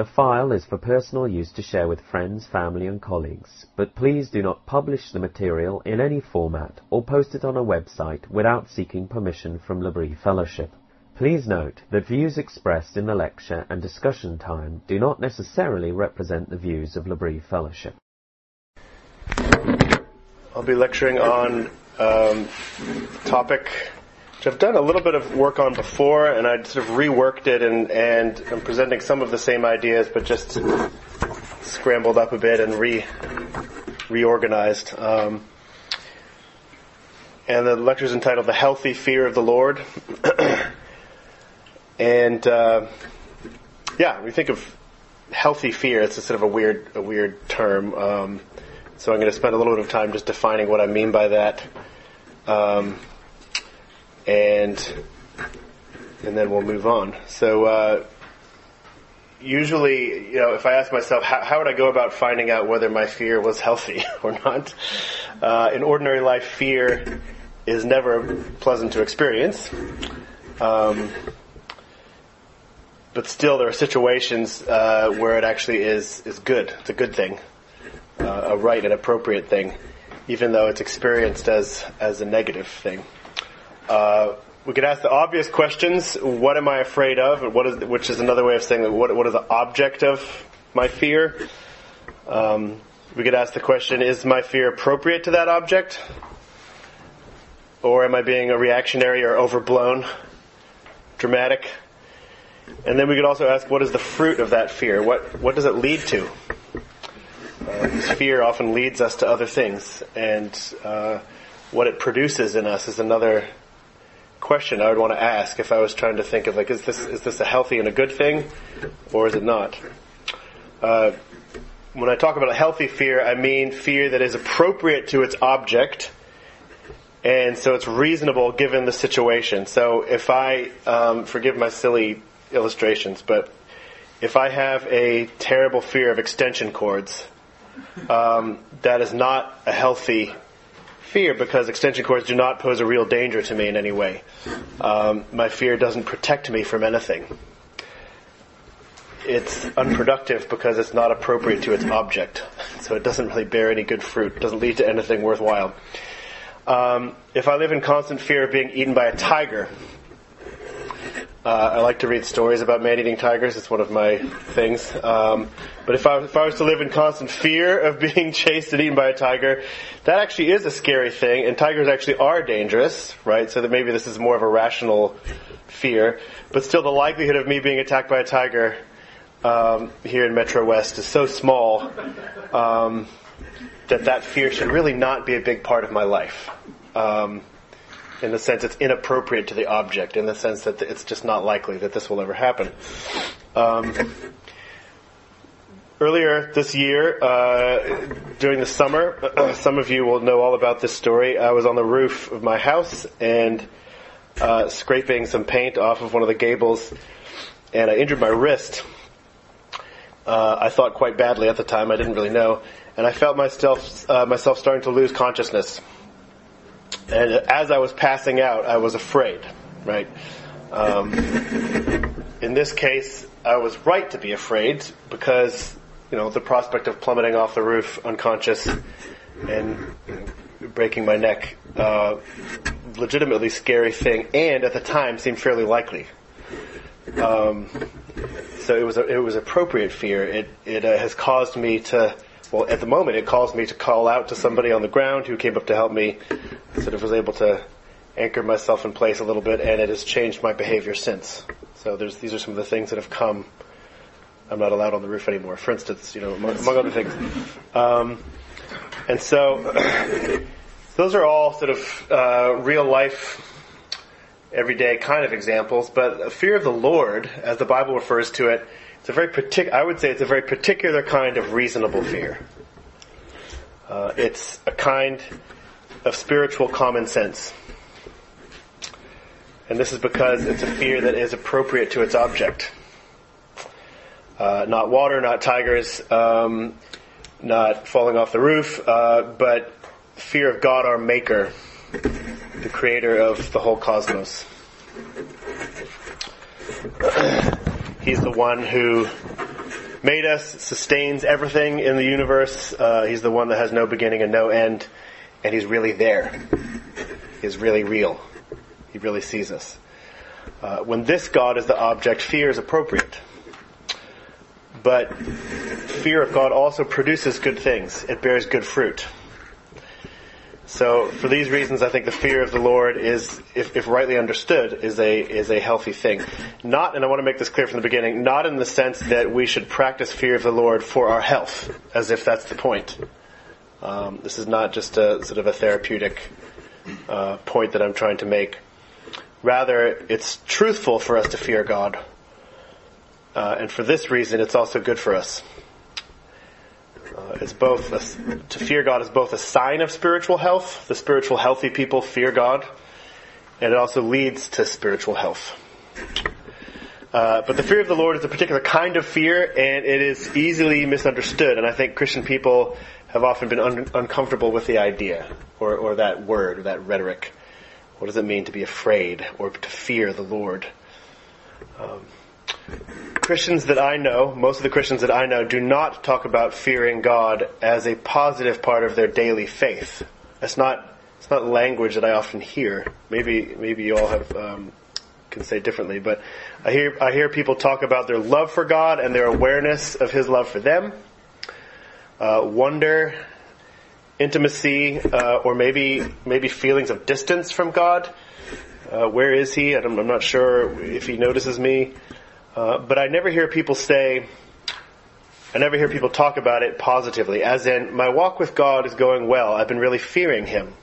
The file is for personal use to share with friends, family and colleagues, but please do not publish the material in any format or post it on a website without seeking permission from L'Abri Fellowship. Please note that views expressed in the lecture and discussion time do not necessarily represent the views of L'Abri Fellowship. I'll be lecturing on um, topic which I've done a little bit of work on before, and I sort of reworked it, and, and I'm presenting some of the same ideas, but just scrambled up a bit and re reorganized. Um, and the lecture is entitled "The Healthy Fear of the Lord." and uh, yeah, we think of healthy fear. It's a sort of a weird, a weird term. Um, so I'm going to spend a little bit of time just defining what I mean by that. Um, and and then we'll move on. So uh, usually, you know, if I ask myself how, how, would I go about finding out whether my fear was healthy or not, uh, in ordinary life, fear is never pleasant to experience. Um, but still, there are situations uh, where it actually is is good. It's a good thing, uh, a right and appropriate thing, even though it's experienced as as a negative thing. Uh, we could ask the obvious questions. What am I afraid of? What is, which is another way of saying what, what is the object of my fear? Um, we could ask the question, is my fear appropriate to that object? Or am I being a reactionary or overblown, dramatic? And then we could also ask, what is the fruit of that fear? What, what does it lead to? Uh, fear often leads us to other things, and uh, what it produces in us is another question I would want to ask if I was trying to think of like, is this is this a healthy and a good thing, or is it not? Uh, when I talk about a healthy fear, I mean fear that is appropriate to its object, and so it's reasonable given the situation. So if I um, forgive my silly illustrations, but if I have a terrible fear of extension cords, um, that is not a healthy fear because extension cords do not pose a real danger to me in any way. Um, my fear doesn't protect me from anything. It's unproductive because it's not appropriate to its object. So it doesn't really bear any good fruit. It doesn't lead to anything worthwhile. Um, if I live in constant fear of being eaten by a tiger, uh, I like to read stories about man-eating tigers. It's one of my things. Um, but if I, if I was to live in constant fear of being chased and eaten by a tiger, that actually is a scary thing. And tigers actually are dangerous, right? So that maybe this is more of a rational fear. But still, the likelihood of me being attacked by a tiger um, here in Metro West is so small um, that that fear should really not be a big part of my life. Um, in the sense it's inappropriate to the object, in the sense that it's just not likely that this will ever happen. Um, earlier this year, uh, during the summer, uh, some of you will know all about this story. I was on the roof of my house and uh, scraping some paint off of one of the gables, and I injured my wrist. Uh, I thought quite badly at the time. I didn't really know, and I felt myself uh, myself starting to lose consciousness. And as I was passing out, I was afraid, right? Um, in this case, I was right to be afraid because, you know, the prospect of plummeting off the roof unconscious and breaking my neck, uh, legitimately scary thing, and at the time seemed fairly likely. Um, so it was a, it was appropriate fear. It it uh, has caused me to well, at the moment, it calls me to call out to somebody on the ground who came up to help me. Sort of was able to anchor myself in place a little bit, and it has changed my behavior since. So there's these are some of the things that have come. I'm not allowed on the roof anymore. For instance, you know, among, among other things. Um, and so those are all sort of uh, real life, everyday kind of examples. But fear of the Lord, as the Bible refers to it, it's a very particular, I would say it's a very particular kind of reasonable fear. Uh, it's a kind of spiritual common sense. And this is because it's a fear that is appropriate to its object. Uh, not water, not tigers, um, not falling off the roof, uh, but fear of God, our Maker, the Creator of the whole cosmos. He's the one who made us, sustains everything in the universe. Uh, he's the one that has no beginning and no end, and He's really there. He's really real. He really sees us. Uh, when this God is the object, fear is appropriate. But fear of God also produces good things. It bears good fruit. So for these reasons, I think the fear of the Lord is, if, if, rightly understood, is a is a healthy thing. Not, and I want to make this clear from the beginning, not in the sense that we should practice fear of the Lord for our health, as if that's the point. Um, this is not just a sort of a therapeutic uh, point that I'm trying to make. Rather, it's truthful for us to fear God, uh, and for this reason, it's also good for us. Uh, it's both a, to fear God is both a sign of spiritual health. The spiritual healthy people fear God, and it also leads to spiritual health. Uh, but the fear of the Lord is a particular kind of fear, and it is easily misunderstood. And I think Christian people have often been un- uncomfortable with the idea, or, or that word, or that rhetoric. What does it mean to be afraid or to fear the Lord? Um, Christians that I know, most of the Christians that I know, do not talk about fearing God as a positive part of their daily faith. That's not it's not language that I often hear. Maybe maybe you all have um, can say differently, but I hear I hear people talk about their love for God and their awareness of His love for them, uh, wonder, intimacy, uh, or maybe maybe feelings of distance from God. Uh, where is He? I'm, I'm not sure if He notices me. Uh, but I never hear people say, I never hear people talk about it positively, as in, my walk with God is going well. I've been really fearing Him.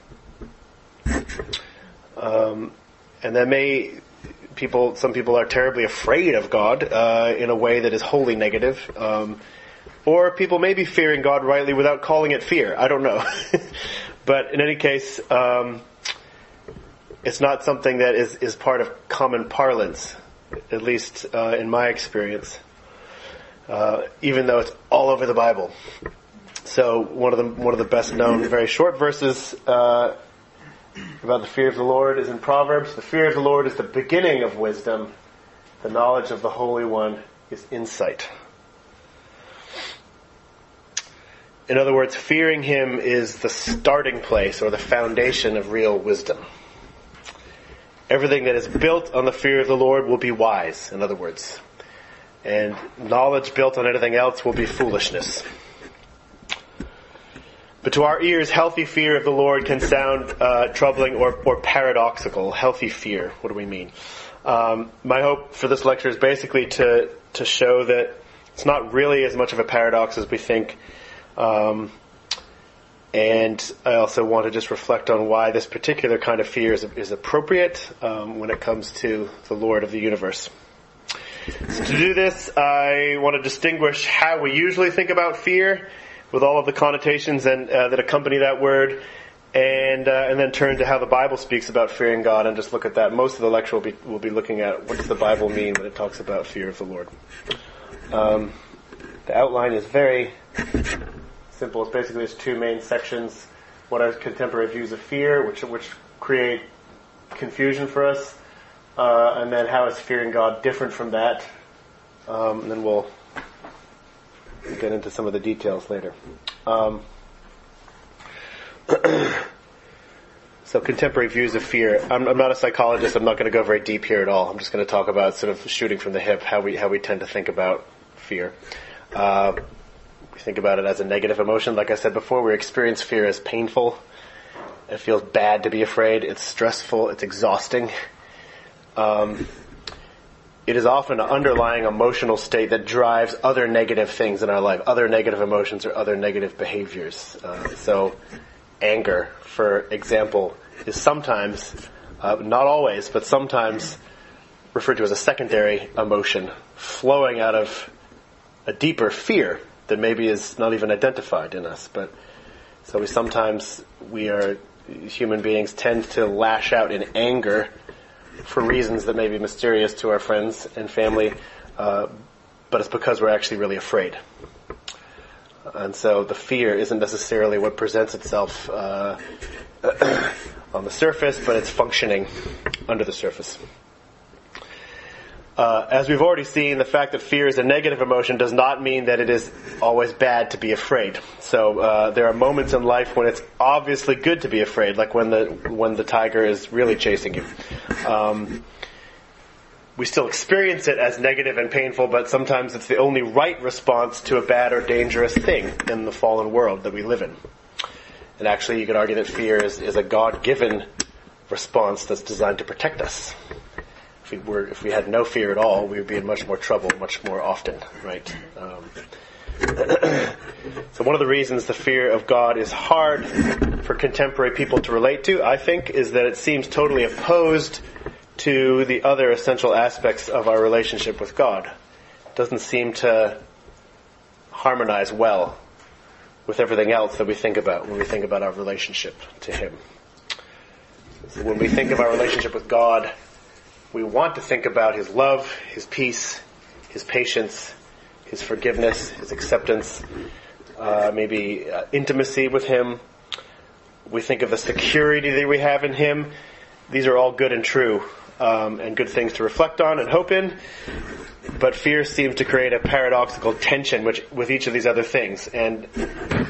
Um, and that may, people, some people are terribly afraid of God uh, in a way that is wholly negative. Um, or people may be fearing God rightly without calling it fear. I don't know. but in any case, um, it's not something that is, is part of common parlance at least uh, in my experience, uh, even though it's all over the Bible. So one of the one of the best known, very short verses uh, about the fear of the Lord is in Proverbs. The fear of the Lord is the beginning of wisdom. The knowledge of the Holy One is insight. In other words, fearing Him is the starting place or the foundation of real wisdom. Everything that is built on the fear of the Lord will be wise, in other words. And knowledge built on anything else will be foolishness. But to our ears, healthy fear of the Lord can sound uh, troubling or, or paradoxical. Healthy fear. What do we mean? Um, my hope for this lecture is basically to to show that it's not really as much of a paradox as we think. Um, and I also want to just reflect on why this particular kind of fear is, is appropriate um, when it comes to the Lord of the universe. So to do this, I want to distinguish how we usually think about fear, with all of the connotations and uh, that accompany that word, and uh, and then turn to how the Bible speaks about fearing God, and just look at that. Most of the lecture will be will be looking at what does the Bible mean when it talks about fear of the Lord. Um, the outline is very simple. It's basically there's two main sections. What are contemporary views of fear, which which create confusion for us, uh, and then how is fearing God different from that? Um, and then we'll get into some of the details later. Um, so contemporary views of fear. I'm, I'm, not a psychologist. I'm not going to go very deep here at all. I'm just going to talk about sort of shooting from the hip how we how we tend to think about fear. Uh, we think about it as a negative emotion. Like I said before, we experience fear as painful. It feels bad to be afraid. It's stressful. It's exhausting. Um, it is often an underlying emotional state that drives other negative things in our life, other negative emotions or other negative behaviors. Uh, so, anger, for example, is sometimes, uh, not always, but sometimes referred to as a secondary emotion flowing out of a deeper fear that maybe is not even identified in us. But so we sometimes we are human beings tend to lash out in anger for reasons that may be mysterious to our friends and family, uh, but it's because we're actually really afraid. And so the fear isn't necessarily what presents itself uh, on the surface, but it's functioning under the surface. Uh, as we've already seen, the fact that fear is a negative emotion does not mean that it is always bad to be afraid. So uh, there are moments in life when it's obviously good to be afraid, like when the when the tiger is really chasing you. Um, we still experience it as negative and painful, but sometimes it's the only right response to a bad or dangerous thing in the fallen world that we live in. And actually, you could argue that fear is, is a God-given response that's designed to protect us. If we were, if we had no fear at all, we would be in much more trouble much more often, right? Um, so one of the reasons the fear of God is hard for contemporary people to relate to, I think, is that it seems totally opposed to the other essential aspects of our relationship with God. It doesn't seem to harmonize well with everything else that we think about when we think about our relationship to Him. So when we think of our relationship with God, we want to think about His love, His peace, His patience, His forgiveness, His acceptance, uh, maybe uh, intimacy with Him. We think of the security that we have in Him. These are all good and true um, and good things to reflect on and hope in. But fear seems to create a paradoxical tension which, with each of these other things. And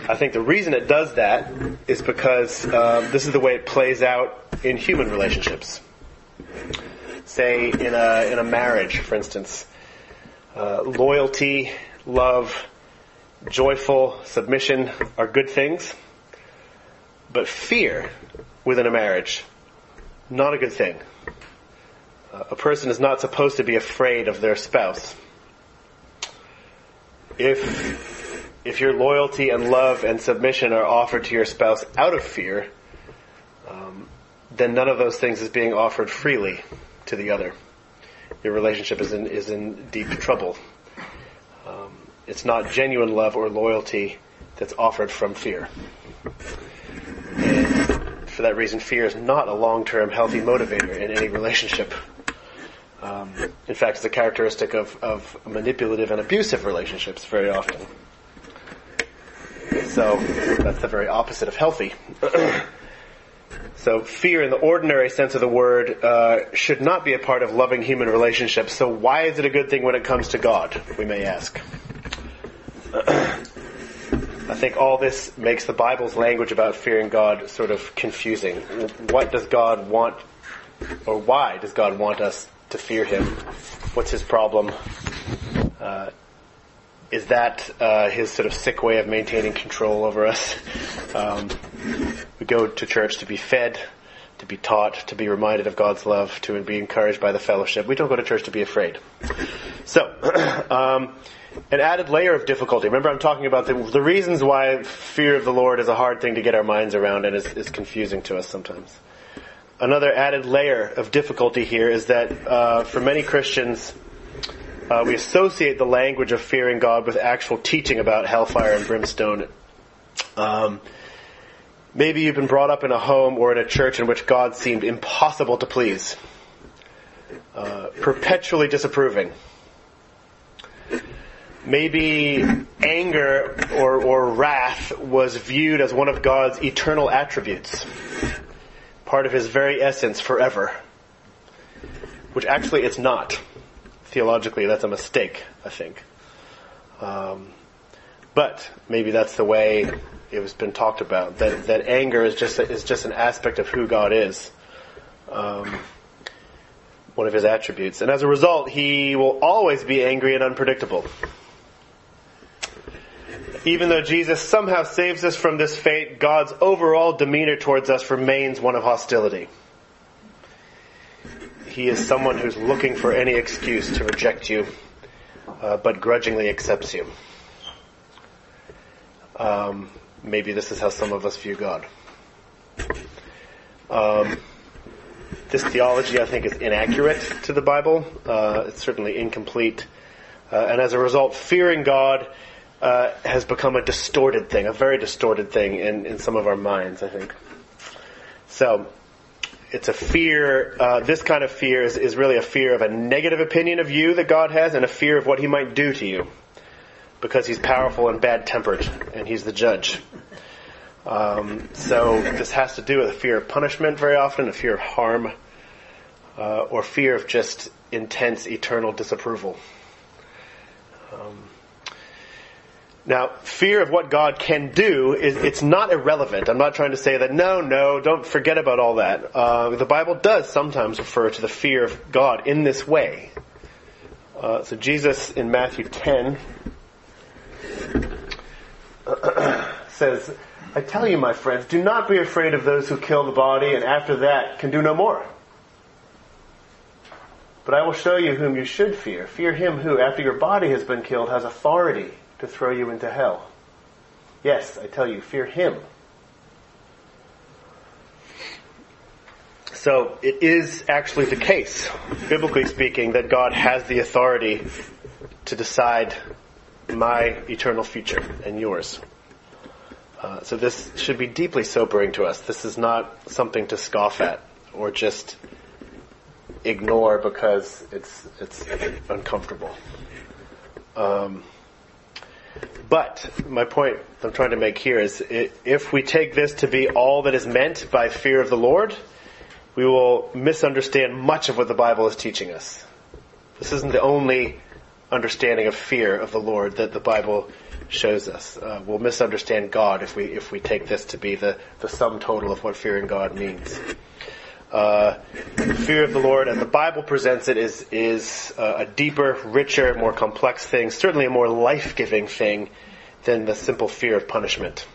I think the reason it does that is because um, this is the way it plays out in human relationships. Say in a, in a marriage, for instance, uh, loyalty, love, joyful submission are good things. But fear within a marriage, not a good thing a person is not supposed to be afraid of their spouse. If, if your loyalty and love and submission are offered to your spouse out of fear, um, then none of those things is being offered freely to the other. Your relationship is in, is in deep trouble. Um, it's not genuine love or loyalty that's offered from fear. And for that reason, fear is not a long-term healthy motivator in any relationship. Um, in fact, it's a characteristic of, of manipulative and abusive relationships very often. So that's the very opposite of healthy. so fear, in the ordinary sense of the word, uh, should not be a part of loving human relationships. So why is it a good thing when it comes to God? We may ask. I think all this makes the Bible's language about fearing God sort of confusing. What does God want, or why does God want us to fear him? What's his problem? Uh, is that uh, his sort of sick way of maintaining control over us? Um, we go to church to be fed, to be taught, to be reminded of God's love, to be encouraged by the fellowship. We don't go to church to be afraid. So, um, an added layer of difficulty. Remember, I'm talking about the, the, reasons why fear of the Lord is a hard thing to get our minds around and is, is confusing to us sometimes another added layer of difficulty here is that uh, for many Christians, uh, we associate the language of fearing God with actual teaching about hellfire and brimstone. Um, maybe you've been brought up in a home or in a church in which God seemed impossible to please, uh, perpetually disapproving. Maybe anger or, or wrath was viewed as one of God's eternal attributes part of his very essence forever. Which actually it's not. Theologically, that's a mistake, I think. Um, but maybe that's the way it was been talked about. That that anger is just a, is just an aspect of who God is, um, one of His attributes, and as a result, He will always be angry and unpredictable even though Jesus somehow saves us from this fate, God's overall demeanor towards us remains one of hostility. He is someone who's looking for any excuse to reject you, uh, but grudgingly accepts you. Um, maybe this is how some of us view God. Um, this theology, I think, is inaccurate to the Bible. Uh, it's certainly incomplete. Uh, and as a result, fearing God uh, has become a distorted thing, a very distorted thing in, in some of our minds, I think. So, it's a fear. Uh, this kind of fear is, is really a fear of a negative opinion of you that God has, and a fear of what He might do to you, because He's powerful and bad tempered, and He's the judge. Um, so this has to do with a fear of punishment very often, a fear of harm, uh, or fear of just intense eternal disapproval. Um, now, fear of what God can do is it's not irrelevant. I'm not trying to say that no, no, don't forget about all that. Uh, the Bible does sometimes refer to the fear of God in this way. Uh, so Jesus in Matthew 10 says, "I tell you, my friends, do not be afraid of those who kill the body, and after that can do no more." But I will show you whom you should fear. Fear him who, after your body has been killed, has authority to throw you into hell. Yes, I tell you, fear him. So it is actually the case, biblically speaking, that God has the authority to decide my eternal future and yours. Uh, so this should be deeply sobering to us. This is not something to scoff at or just ignore because it's it's uncomfortable. Um, but my point I'm trying to make here is if we take this to be all that is meant by fear of the Lord, we will misunderstand much of what the Bible is teaching us. This isn't the only understanding of fear of the Lord that the Bible shows us. Uh, we'll misunderstand God if we if we take this to be the, the sum total of what fearing God means. Uh, fear of the Lord, as the Bible presents it, is is uh, a deeper, richer, more complex thing. Certainly, a more life-giving thing than the simple fear of punishment.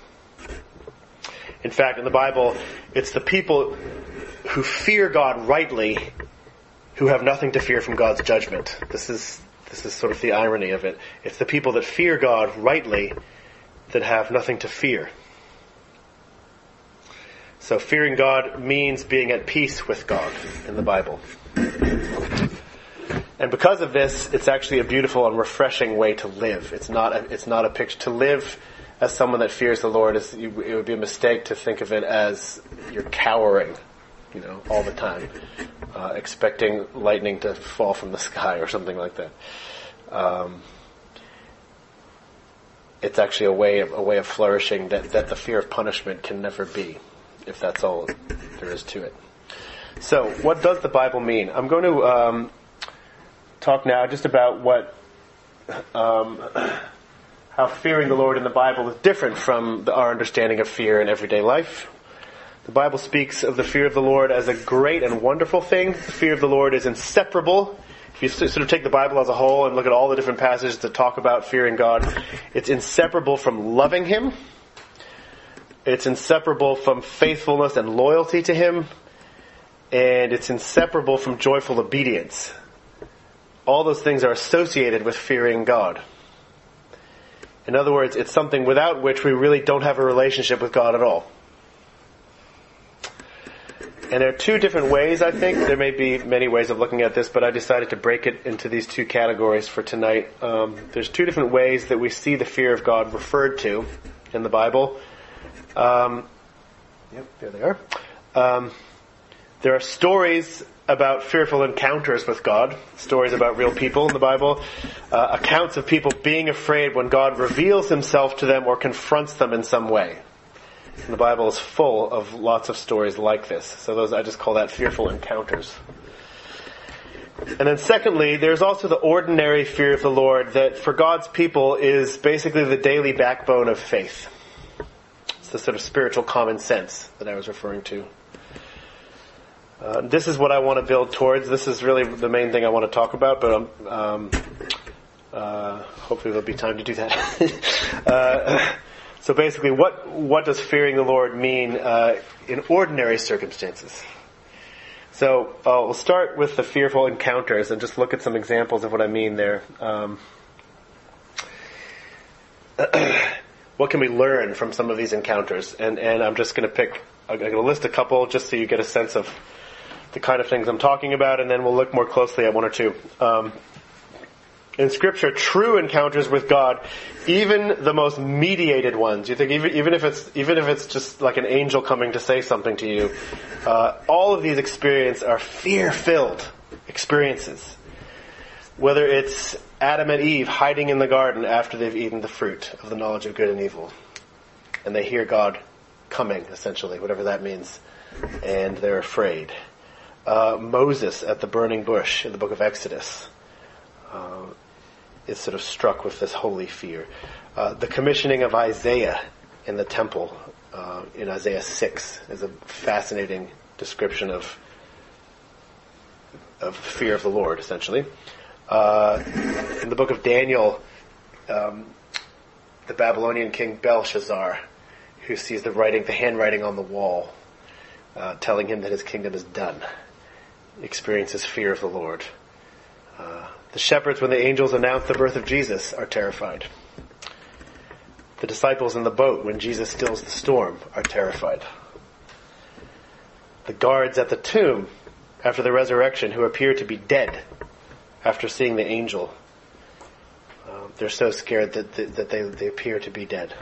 In fact, in the Bible, it's the people who fear God rightly who have nothing to fear from God's judgment. This is this is sort of the irony of it. It's the people that fear God rightly that have nothing to fear. So fearing God means being at peace with God in the Bible. And because of this, it's actually a beautiful and refreshing way to live. It's not a, it's not a picture to live as someone that fears the Lord. Is, it would be a mistake to think of it as you're cowering, you know, all the time, uh, expecting lightning to fall from the sky or something like that. Um, it's actually a way of a way of flourishing that, that the fear of punishment can never be if that's all there is to it. So, what does the Bible mean? I'm going to um, talk now just about what um, how fearing the Lord in the Bible is different from the, our understanding of fear in everyday life. The Bible speaks of the fear of the Lord as a great and wonderful thing. The fear of the Lord is inseparable. If you sort of take the Bible as a whole and look at all the different passages that talk about fearing God, it's inseparable from loving Him it's inseparable from faithfulness and loyalty to Him, and it's inseparable from joyful obedience. All those things are associated with fearing God. In other words, it's something without which we really don't have a relationship with God at all. And there are two different ways, I think. There may be many ways of looking at this, but I decided to break it into these two categories for tonight. Um, there's two different ways that we see the fear of God referred to in the Bible. Um, yep, there they are. Um, there are stories about fearful encounters with God, stories about real people in the Bible, uh, accounts of people being afraid when God reveals himself to them or confronts them in some way. And the Bible is full of lots of stories like this. So those, I just call that fearful encounters. And then secondly, there's also the ordinary fear of the Lord that for God's people is basically the daily backbone of faith the sort of spiritual common sense that I was referring to. Uh, this is what I want to build towards. This is really the main thing I want to talk about, but um, um, uh, hopefully there'll be time to do that. uh, so basically, what what does fearing the Lord mean uh, in ordinary circumstances? So uh, we'll start with the fearful encounters and just look at some examples of what I mean there. Um, what can we learn from some of these encounters? And, and I'm just going to pick, I'm going to list a couple just so you get a sense of the kind of things I'm talking about, and then we'll look more closely at one or two. Um, in Scripture, true encounters with God, even the most mediated ones. You think even, even if it's even if it's just like an angel coming to say something to you, uh, all of these experiences are fear-filled experiences. Whether it's Adam and Eve hiding in the garden after they've eaten the fruit of the knowledge of good and evil, and they hear God coming, essentially, whatever that means, and they're afraid. Uh, Moses at the burning bush in the book of Exodus uh, is sort of struck with this holy fear. Uh, the commissioning of Isaiah in the temple uh, in Isaiah 6 is a fascinating description of of fear of the Lord, essentially. Uh, in the book of Daniel, um, the Babylonian king Belshazzar, who sees the writing, the handwriting on the wall, uh, telling him that his kingdom is done, experiences fear of the Lord. Uh, the shepherds, when the angels announce the birth of Jesus, are terrified. The disciples in the boat, when Jesus stills the storm, are terrified. The guards at the tomb, after the resurrection, who appear to be dead after seeing the angel, um, they're so scared that, that, that, they, they appear to be dead.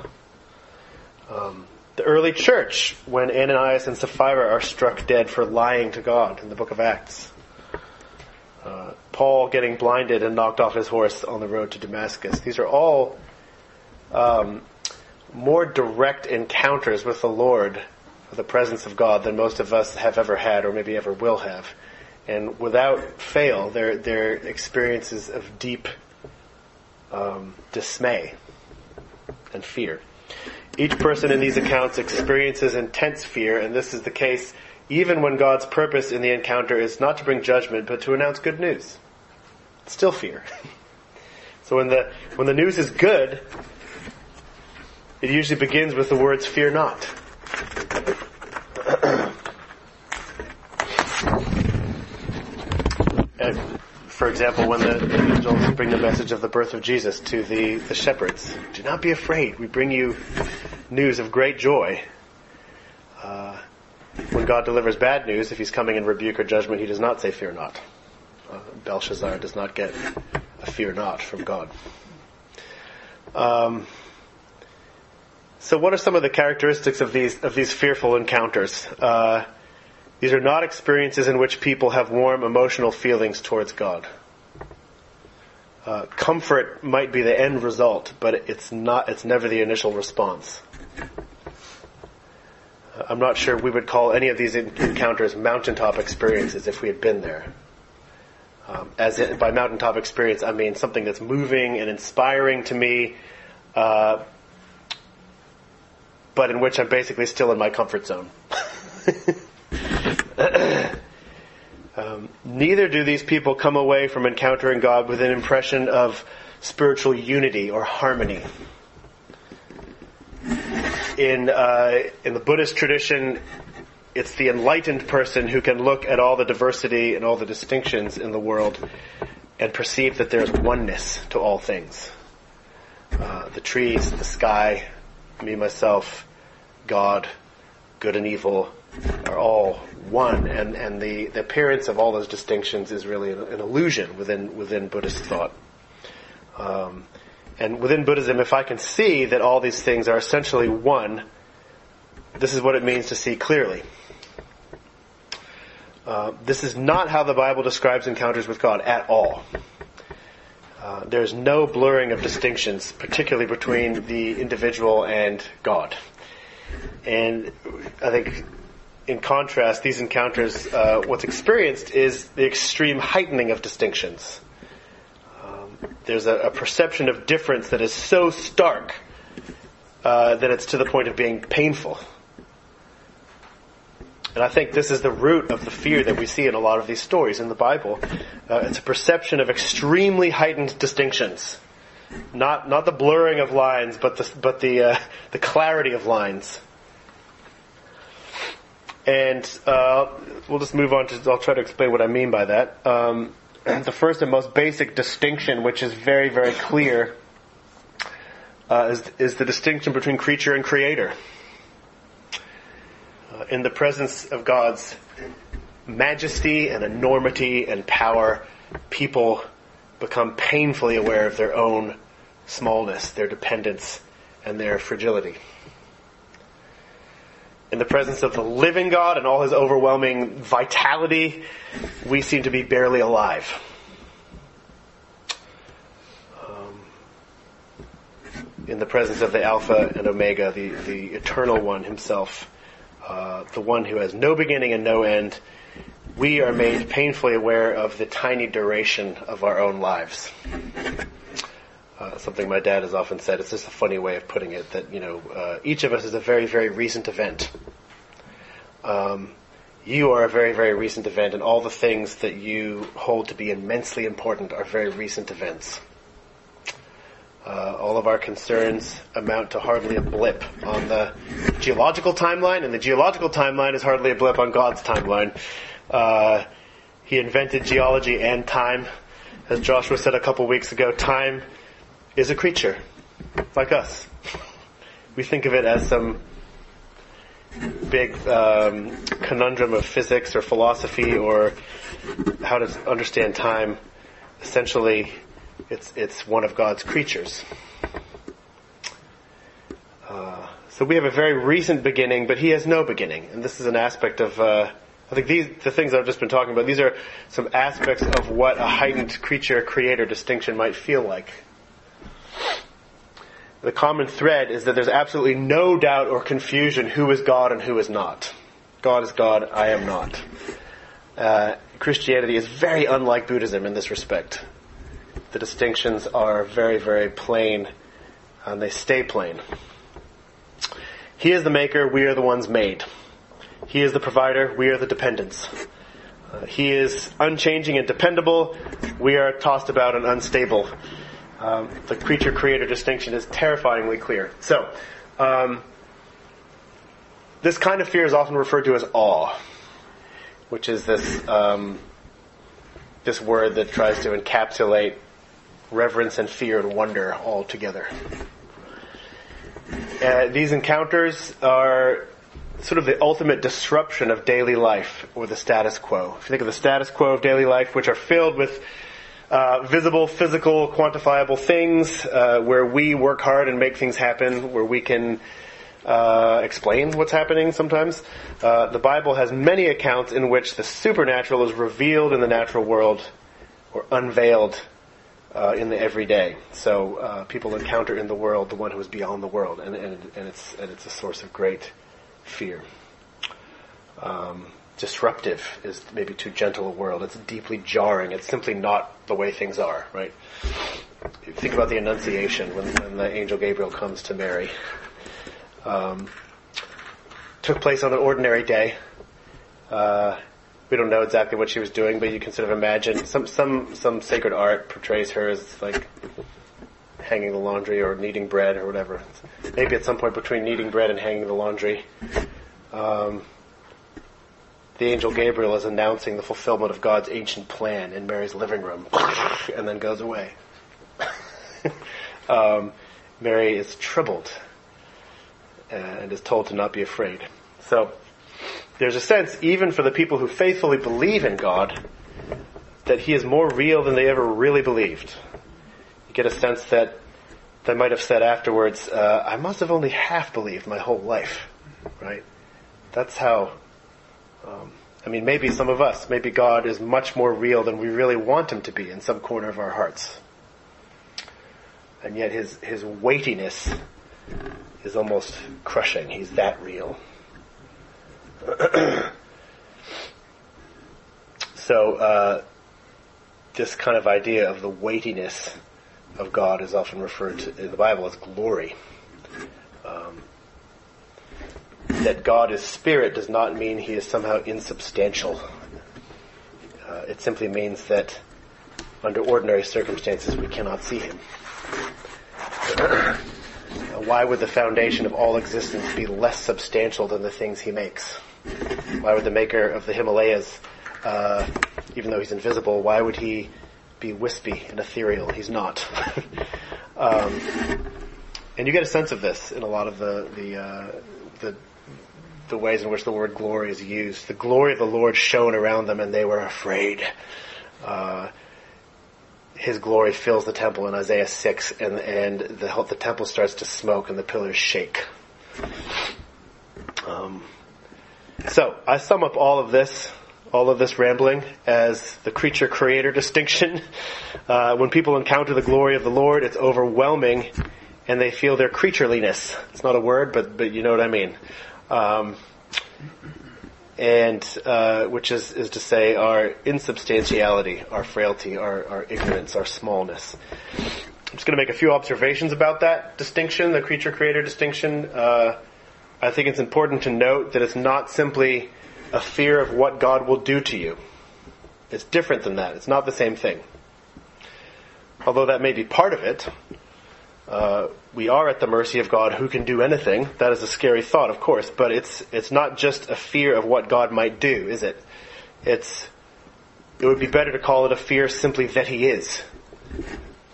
Um, the early church, when Ananias and Sapphira are struck dead for lying to God in the book of Acts. Uh, Paul getting blinded and knocked off his horse on the road to Damascus. These are all um, more direct encounters with the Lord, with the presence of God, than most of us have ever had or maybe ever will have. And without fail, they're, they're experiences of deep um, dismay and fear. Each person in these accounts experiences intense fear, and this is the case even when God's purpose in the encounter is not to bring judgment, but to announce good news. Still fear. so when the, when the news is good, it usually begins with the words, fear not. for example, when the, the, angels bring the message of the birth of Jesus to the, the shepherds, do not be afraid. We bring you news of great joy. Uh, when God delivers bad news, if he's coming in rebuke or judgment, he does not say, fear not. Uh, Belshazzar does not get a fear not from God. Um, so what are some of the characteristics of these, of these fearful encounters? Uh, these are not experiences in which people have warm emotional feelings towards God. Uh, comfort might be the end result, but it's not, it's never the initial response. I'm not sure we would call any of these encounters mountaintop experiences if we had been there. Um, as by mountaintop experience, I mean something that's moving and inspiring to me, uh, but in which I'm basically still in my comfort zone. neither do these people come away from encountering God with an impression of spiritual unity or harmony in uh, in the Buddhist tradition, it's the enlightened person who can look at all the diversity and all the distinctions in the world and perceive that there's oneness to all things. Uh, the trees, the sky, me, myself, God, good and evil are all one, and, and the, the appearance of all those distinctions is really an, an illusion within within Buddhist thought. Um, and within Buddhism, if I can see that all these things are essentially one, this is what it means to see clearly. Uh, this is not how the Bible describes encounters with God at all. Uh, there's no blurring of distinctions, particularly between the individual and God. And I think, in contrast, these encounters, uh, what's experienced is the extreme heightening of distinctions there's a, a, perception of difference that is so stark uh, that it's to the point of being painful. And I think this is the root of the fear that we see in a lot of these stories in the Bible. Uh, it's a perception of extremely heightened distinctions, not not the blurring of lines, but the but the uh, the clarity of lines. And uh, we'll just move on to. I'll try to explain what I mean by that. Um, the first and most basic distinction, which is very, very clear, uh, is, is, the distinction between creature and creator. Uh, in the presence of God's majesty and enormity and power, people become painfully aware of their own smallness, their dependence, and their fragility. In the presence of the living God and all his overwhelming vitality, we seem to be barely alive. Um, in the presence of the Alpha and Omega, the, the eternal one himself, uh, the one who has no beginning and no end, we are made painfully aware of the tiny duration of our own lives. Uh, something my dad has often said. It's just a funny way of putting it that you know uh, each of us is a very very recent event. Um, you are a very very recent event, and all the things that you hold to be immensely important are very recent events. Uh, all of our concerns amount to hardly a blip on the geological timeline, and the geological timeline is hardly a blip on God's timeline. Uh, he invented geology and time. As Joshua said a couple weeks ago, time is a creature, like us. We think of it as some big um, conundrum of physics or philosophy or how to understand time. Essentially, it's it's one of God's creatures. Uh, so we have a very recent beginning, but He has no beginning, and this is an aspect of. Uh, I think these the things I've just been talking about. These are some aspects of what a heightened creature-creator distinction might feel like the common thread is that there's absolutely no doubt or confusion who is God and who is not. God is God, I am not. Uh, Christianity is very unlike Buddhism in this respect. The distinctions are very, very plain, and they stay plain. He is the maker, we are the ones made. He is the provider, we are the dependents. Uh, he is unchanging and dependable, we are tossed about and unstable um, the creature creator distinction is terrifyingly clear. So, um, this kind of fear is often referred to as awe, which is this um, this word that tries to encapsulate reverence and fear and wonder all together. Uh, these encounters are sort of the ultimate disruption of daily life or the status quo. If you think of the status quo of daily life, which are filled with uh, visible, physical, quantifiable things uh, where we work hard and make things happen, where we can uh, explain what's happening sometimes. Uh, the Bible has many accounts in which the supernatural is revealed in the natural world or unveiled uh, in the everyday. So uh, people encounter in the world the one who is beyond the world, and, and, and, it's, and it's a source of great fear. Um, disruptive is maybe too gentle a word. It's deeply jarring. It's simply not the way things are, right? Think about the Annunciation when, when the angel Gabriel comes to Mary. Um, took place on an ordinary day. Uh, we don't know exactly what she was doing, but you can sort of imagine some some some sacred art portrays her as like hanging the laundry or kneading bread or whatever. Maybe at some point between kneading bread and hanging the laundry. Um, the angel Gabriel is announcing the fulfillment of God's ancient plan in Mary's living room, and then goes away. um, Mary is troubled and is told to not be afraid. So there's a sense, even for the people who faithfully believe in God, that He is more real than they ever really believed. You get a sense that they might have said afterwards, uh, "I must have only half believed my whole life." Right? That's how um, I mean, maybe some of us, maybe God is much more real than we really want him to be in some corner of our hearts. And yet his, his weightiness is almost crushing. He's that real. so, uh, this kind of idea of the weightiness of God is often referred to in the Bible as glory. Um, that God is spirit does not mean he is somehow insubstantial. Uh, it simply means that under ordinary circumstances we cannot see him. Why would the foundation of all existence be less substantial than the things he makes? Why would the maker of the Himalayas, uh, even though he's invisible, why would he be wispy and ethereal? He's not. um, and you get a sense of this in a lot of the the, uh, the the ways in which the word glory is used. The glory of the Lord shone around them and they were afraid. Uh, his glory fills the temple in Isaiah 6 and, and the, the temple starts to smoke and the pillars shake. Um, so I sum up all of this, all of this rambling as the creature creator distinction. Uh, when people encounter the glory of the Lord, it's overwhelming and they feel their creatureliness. It's not a word, but, but you know what I mean. Um, and uh, which is, is to say our insubstantiality, our frailty, our, our ignorance, our smallness. I'm just going to make a few observations about that distinction, the creature-creator distinction. Uh, I think it's important to note that it's not simply a fear of what God will do to you. It's different than that. It's not the same thing. Although that may be part of it, uh, we are at the mercy of God who can do anything. That is a scary thought, of course, but it's, it's not just a fear of what God might do, is it? It's, it would be better to call it a fear simply that He is.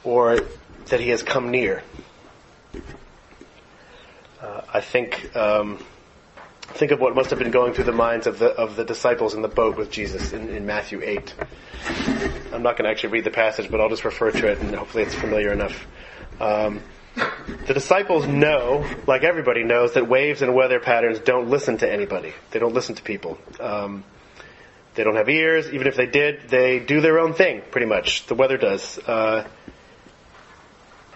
Or that He has come near. Uh, I think, um, think of what must have been going through the minds of the, of the disciples in the boat with Jesus in, in Matthew 8. I'm not going to actually read the passage, but I'll just refer to it and hopefully it's familiar enough. Um, the disciples know, like everybody knows, that waves and weather patterns don't listen to anybody. They don't listen to people. Um, they don't have ears. Even if they did, they do their own thing, pretty much. The weather does. Uh,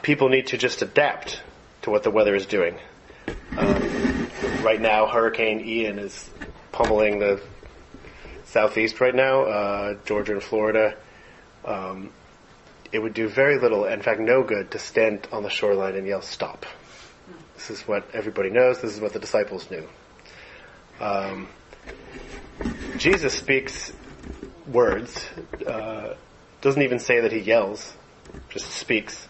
people need to just adapt to what the weather is doing. Um, right now, Hurricane Ian is pummeling the southeast right now, uh, Georgia and Florida. Um, it would do very little, in fact, no good, to stand on the shoreline and yell, stop. This is what everybody knows. This is what the disciples knew. Um, Jesus speaks words, uh, doesn't even say that he yells, just speaks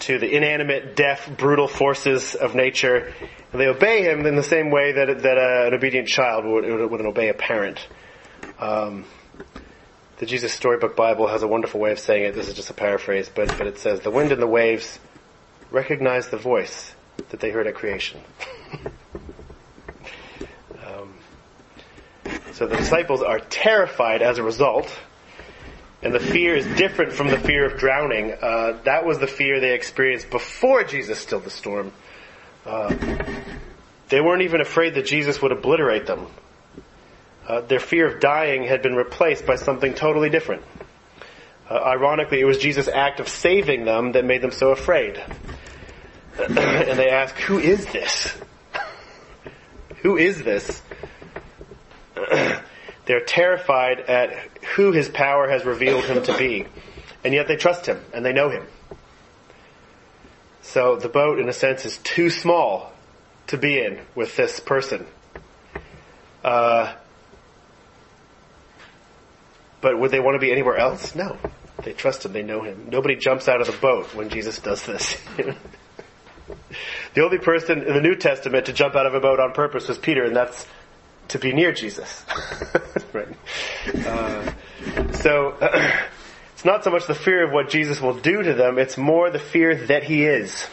to the inanimate, deaf, brutal forces of nature, and they obey him in the same way that, that uh, an obedient child would, would, would obey a parent. Um, the Jesus Storybook Bible has a wonderful way of saying it. This is just a paraphrase, but, but it says, The wind and the waves recognize the voice that they heard at creation. um, so the disciples are terrified as a result, and the fear is different from the fear of drowning. Uh, that was the fear they experienced before Jesus stilled the storm. Uh, they weren't even afraid that Jesus would obliterate them uh, their fear of dying had been replaced by something totally different. Uh, ironically, it was Jesus' act of saving them that made them so afraid. and they ask, Who is this? who is this? They're terrified at who his power has revealed him to be. And yet they trust him and they know him. So the boat, in a sense, is too small to be in with this person. Uh, but would they want to be anywhere else? No. They trust him. They know him. Nobody jumps out of the boat when Jesus does this. the only person in the New Testament to jump out of a boat on purpose was Peter, and that's to be near Jesus. right. Uh, so it's not so much the fear of what Jesus will do to them; it's more the fear that He is,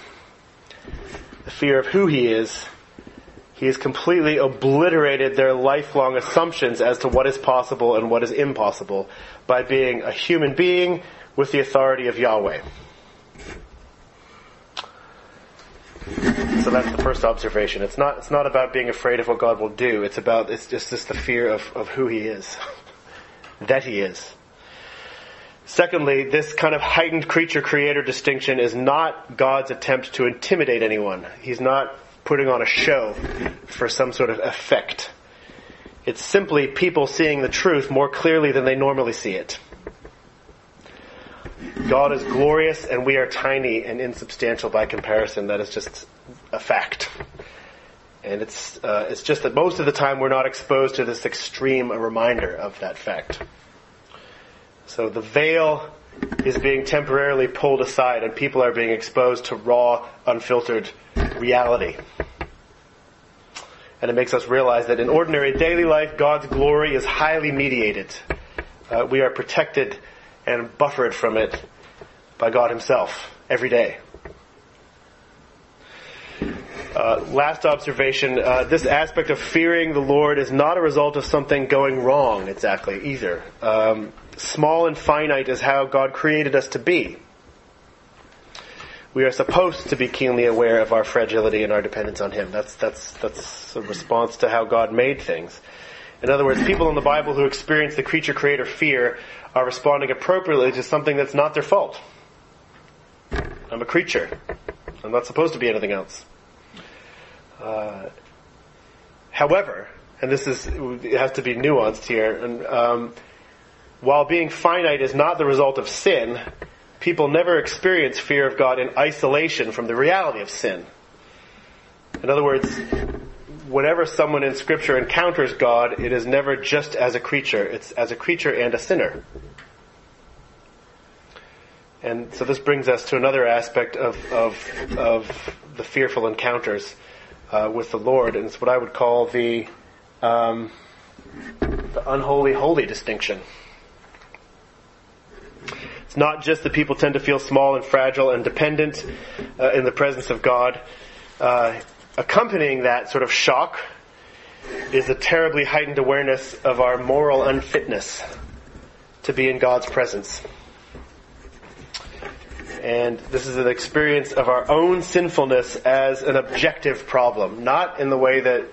the fear of who He is, he has completely obliterated their lifelong assumptions as to what is possible and what is impossible by being a human being with the authority of Yahweh. So that's the first observation. It's not, it's not about being afraid of what God will do. It's about, it's just, just the fear of, of who He is. that He is. Secondly, this kind of heightened creature creator distinction is not God's attempt to intimidate anyone. He's not putting on a show for some sort of effect. It's simply people seeing the truth more clearly than they normally see it. God is glorious and we are tiny and insubstantial by comparison. That is just a fact. And it's, uh, it's just that most of the time we're not exposed to this extreme reminder of that fact. So the veil is being temporarily pulled aside and people are being exposed to raw, unfiltered reality. And it makes us realize that in ordinary daily life, God's glory is highly mediated. Uh, we are protected and buffered from it by God Himself every day. Uh, last observation, uh, this aspect of fearing the Lord is not a result of something going wrong exactly either. Um, small and finite is how God created us to be. We are supposed to be keenly aware of our fragility and our dependence on Him. That's, that's, that's a response to how God made things. In other words, people in the Bible who experience the creature creator fear are responding appropriately to something that's not their fault. I'm a creature. I'm not supposed to be anything else. Uh, however, and this is it has to be nuanced here, and um, while being finite is not the result of sin, people never experience fear of God in isolation from the reality of sin. In other words, whenever someone in Scripture encounters God, it is never just as a creature; it's as a creature and a sinner. And so this brings us to another aspect of, of, of the fearful encounters uh, with the Lord, and it's what I would call the, um, the unholy holy distinction. It's not just that people tend to feel small and fragile and dependent uh, in the presence of God. Uh, accompanying that sort of shock is a terribly heightened awareness of our moral unfitness to be in God's presence. And this is an experience of our own sinfulness as an objective problem, not in the way that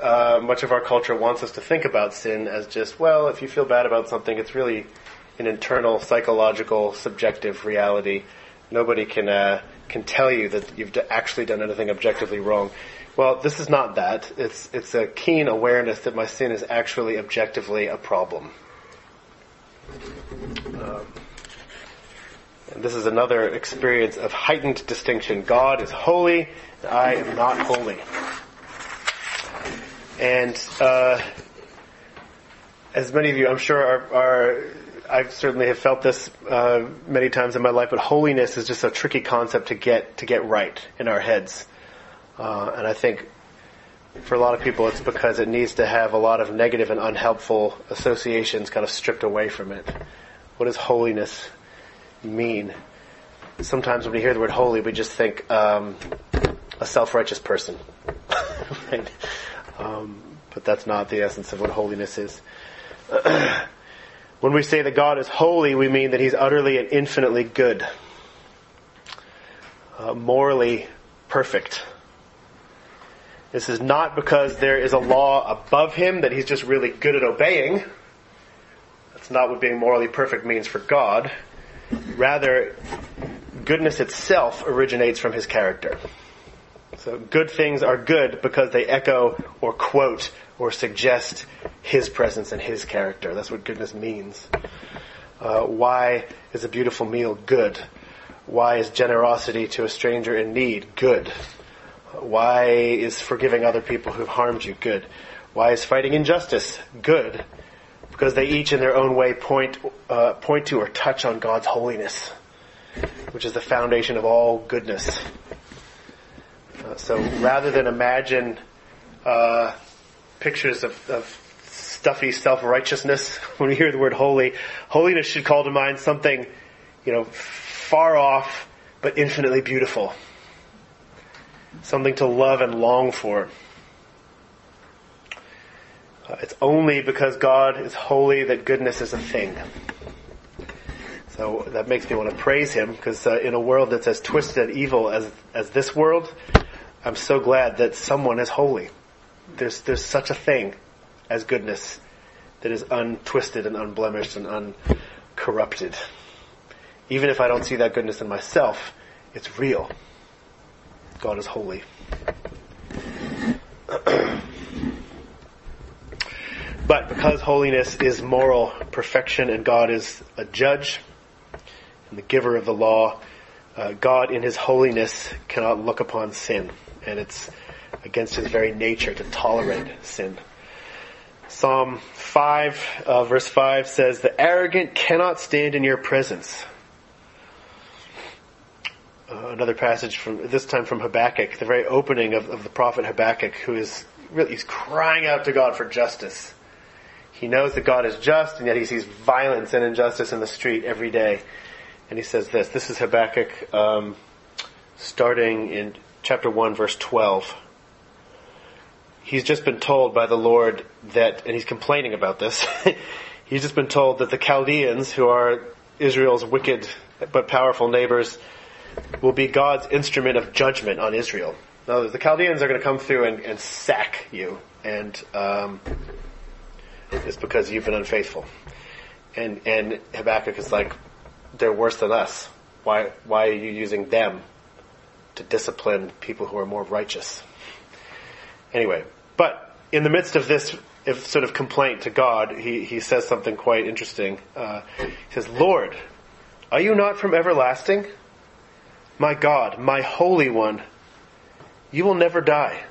uh, much of our culture wants us to think about sin as just, well, if you feel bad about something, it's really an internal, psychological, subjective reality. Nobody can uh, can tell you that you've actually done anything objectively wrong. Well, this is not that. It's it's a keen awareness that my sin is actually objectively a problem. Um, and this is another experience of heightened distinction. God is holy, I am not holy. And uh, as many of you, I'm sure, are, are I certainly have felt this uh, many times in my life. But holiness is just a tricky concept to get to get right in our heads, uh, and I think for a lot of people, it's because it needs to have a lot of negative and unhelpful associations kind of stripped away from it. What does holiness mean. Sometimes when we hear the word holy, we just think um, a self-righteous person, right? um, but that's not the essence of what holiness is. when we say that God is holy, we mean that He's utterly and infinitely good, uh, morally perfect. This is not because there is a law above him that he's just really good at obeying. That's not what being morally perfect means for God. Rather, goodness itself originates from his character. So good things are good because they echo or quote or suggest his presence and his character. That's what goodness means. Uh, why is a beautiful meal good? Why is generosity to a stranger in need good? Why is forgiving other people who've harmed you good? Why is fighting injustice good? because they each in their own way point, uh, point to or touch on God's holiness, which is the foundation of all goodness. Uh, so rather than imagine uh, pictures of, of stuffy self-righteousness when we hear the word holy, holiness should call to mind something, you know, far off but infinitely beautiful. Something to love and long for. Uh, it's only because God is holy that goodness is a thing. So that makes me want to praise Him because uh, in a world that's as twisted and evil as as this world, I'm so glad that someone is holy. There's there's such a thing as goodness that is untwisted and unblemished and uncorrupted. Even if I don't see that goodness in myself, it's real. God is holy. But because holiness is moral perfection and God is a judge and the giver of the law, uh, God in his holiness cannot look upon sin. And it's against his very nature to tolerate sin. Psalm 5, uh, verse 5 says, The arrogant cannot stand in your presence. Uh, another passage from, this time from Habakkuk, the very opening of, of the prophet Habakkuk, who is really, he's crying out to God for justice. He knows that God is just, and yet he sees violence and injustice in the street every day. And he says this. This is Habakkuk, um, starting in chapter 1, verse 12. He's just been told by the Lord that, and he's complaining about this, He's just been told that the Chaldeans, who are Israel's wicked but powerful neighbors, will be God's instrument of judgment on Israel. Now, the Chaldeans are going to come through and, and sack you, and um, it's because you've been unfaithful. And and Habakkuk is like, they're worse than us. Why why are you using them to discipline people who are more righteous? Anyway, but in the midst of this sort of complaint to God, he, he says something quite interesting. Uh, he says, Lord, are you not from everlasting? My God, my Holy One, you will never die.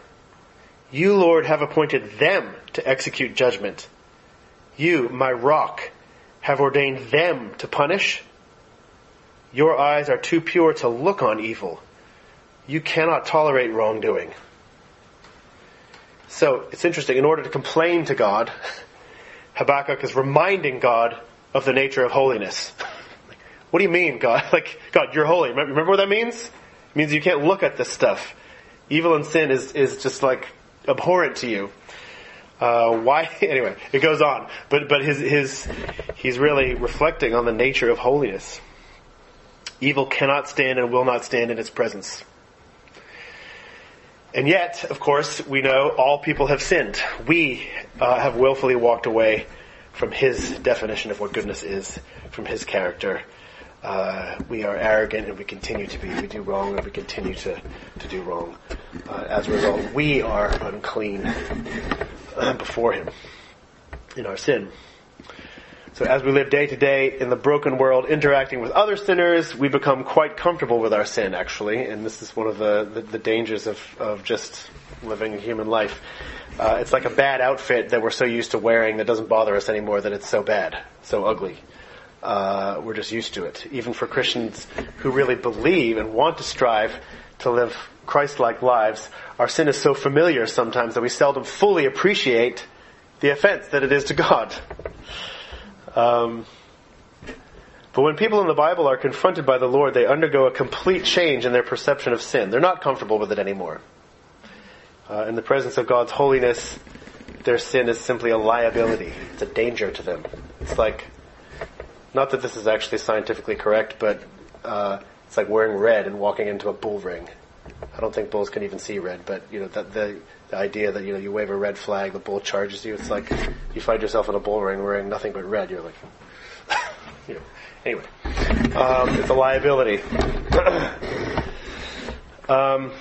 You, Lord, have appointed them to execute judgment. You, my rock, have ordained them to punish. Your eyes are too pure to look on evil. You cannot tolerate wrongdoing. So it's interesting. In order to complain to God, Habakkuk is reminding God of the nature of holiness. what do you mean, God? Like, God, you're holy. Remember what that means? It means you can't look at this stuff. Evil and sin is, is just like abhorrent to you. Uh, why? Anyway, it goes on. But, but his, his, he's really reflecting on the nature of holiness. Evil cannot stand and will not stand in its presence. And yet, of course, we know all people have sinned. We uh, have willfully walked away from his definition of what goodness is, from his character. Uh, we are arrogant and we continue to be. We do wrong and we continue to, to do wrong. Uh, as a result, we are unclean uh, before him in our sin. So as we live day to day in the broken world, interacting with other sinners, we become quite comfortable with our sin, actually. And this is one of the, the, the dangers of, of just living a human life. Uh, it's like a bad outfit that we're so used to wearing that doesn't bother us anymore that it's so bad, so ugly. Uh, we're just used to it. Even for Christians who really believe and want to strive to live Christ-like lives, our sin is so familiar sometimes that we seldom fully appreciate the offense that it is to God. Um, but when people in the Bible are confronted by the Lord, they undergo a complete change in their perception of sin. They're not comfortable with it anymore. Uh, in the presence of God's holiness, their sin is simply a liability. It's a danger to them. It's like, not that this is actually scientifically correct, but uh, it's like wearing red and walking into a bull ring. I don't think bulls can even see red, but you know that the the idea that you know you wave a red flag, the bull charges you. It's like you find yourself in a bull ring wearing nothing but red. You're like, you know. Anyway, um, it's a liability. um,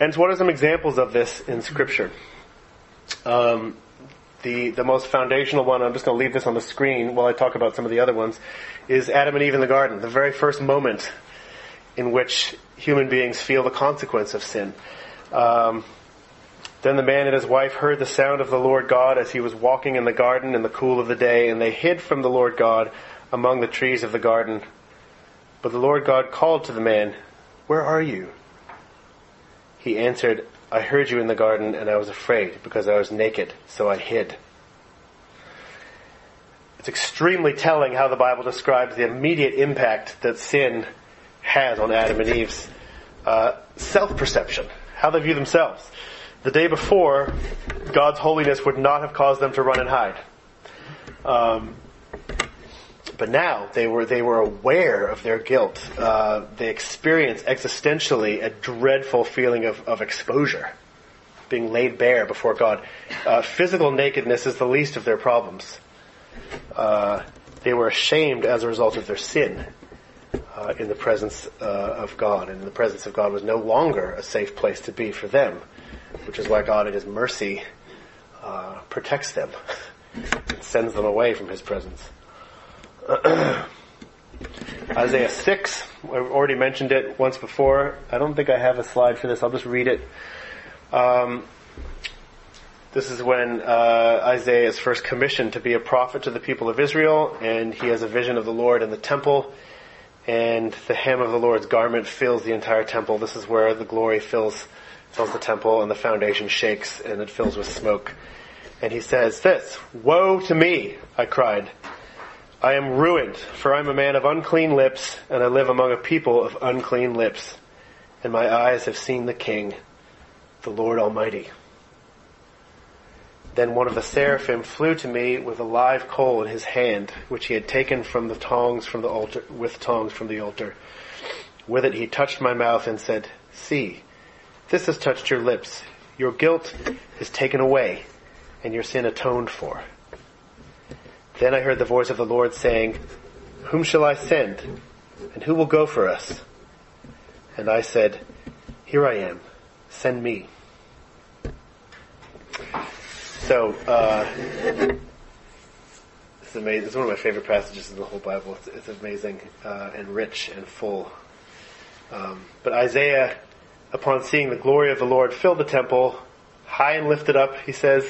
and what are some examples of this in Scripture? Um, the the most foundational one. I'm just going to leave this on the screen while I talk about some of the other ones. Is Adam and Eve in the garden? The very first moment in which human beings feel the consequence of sin. Um, then the man and his wife heard the sound of the Lord God as he was walking in the garden in the cool of the day, and they hid from the Lord God among the trees of the garden. But the Lord God called to the man, Where are you? He answered, I heard you in the garden, and I was afraid, because I was naked, so I hid. It's extremely telling how the Bible describes the immediate impact that sin has on Adam and Eve's uh, self-perception, how they view themselves. The day before, God's holiness would not have caused them to run and hide. Um, but now they were they were aware of their guilt. Uh, they experienced existentially a dreadful feeling of, of exposure, being laid bare before God. Uh, physical nakedness is the least of their problems. Uh, they were ashamed as a result of their sin uh, in the presence uh, of God, and the presence of God was no longer a safe place to be for them which is why God in His mercy uh, protects them, and sends them away from His presence. Isaiah 6, I've already mentioned it once before. I don't think I have a slide for this. I'll just read it. Um, this is when uh, Isaiah is first commissioned to be a prophet to the people of Israel, and he has a vision of the Lord in the temple, and the hem of the Lord's garment fills the entire temple. This is where the glory fills fills the temple and the foundation shakes and it fills with smoke. And he says this, Woe to me, I cried. I am ruined, for I am a man of unclean lips, and I live among a people of unclean lips. And my eyes have seen the King, the Lord Almighty. Then one of the seraphim flew to me with a live coal in his hand, which he had taken from the tongs from the altar, with tongs from the altar. With it he touched my mouth and said, See, this has touched your lips. Your guilt is taken away, and your sin atoned for. Then I heard the voice of the Lord saying, Whom shall I send? And who will go for us? And I said, Here I am. Send me. So, uh, it's amazing. It's one of my favorite passages in the whole Bible. It's, it's amazing uh, and rich and full. Um, but Isaiah, upon seeing the glory of the Lord fill the temple, high and lifted up, he says,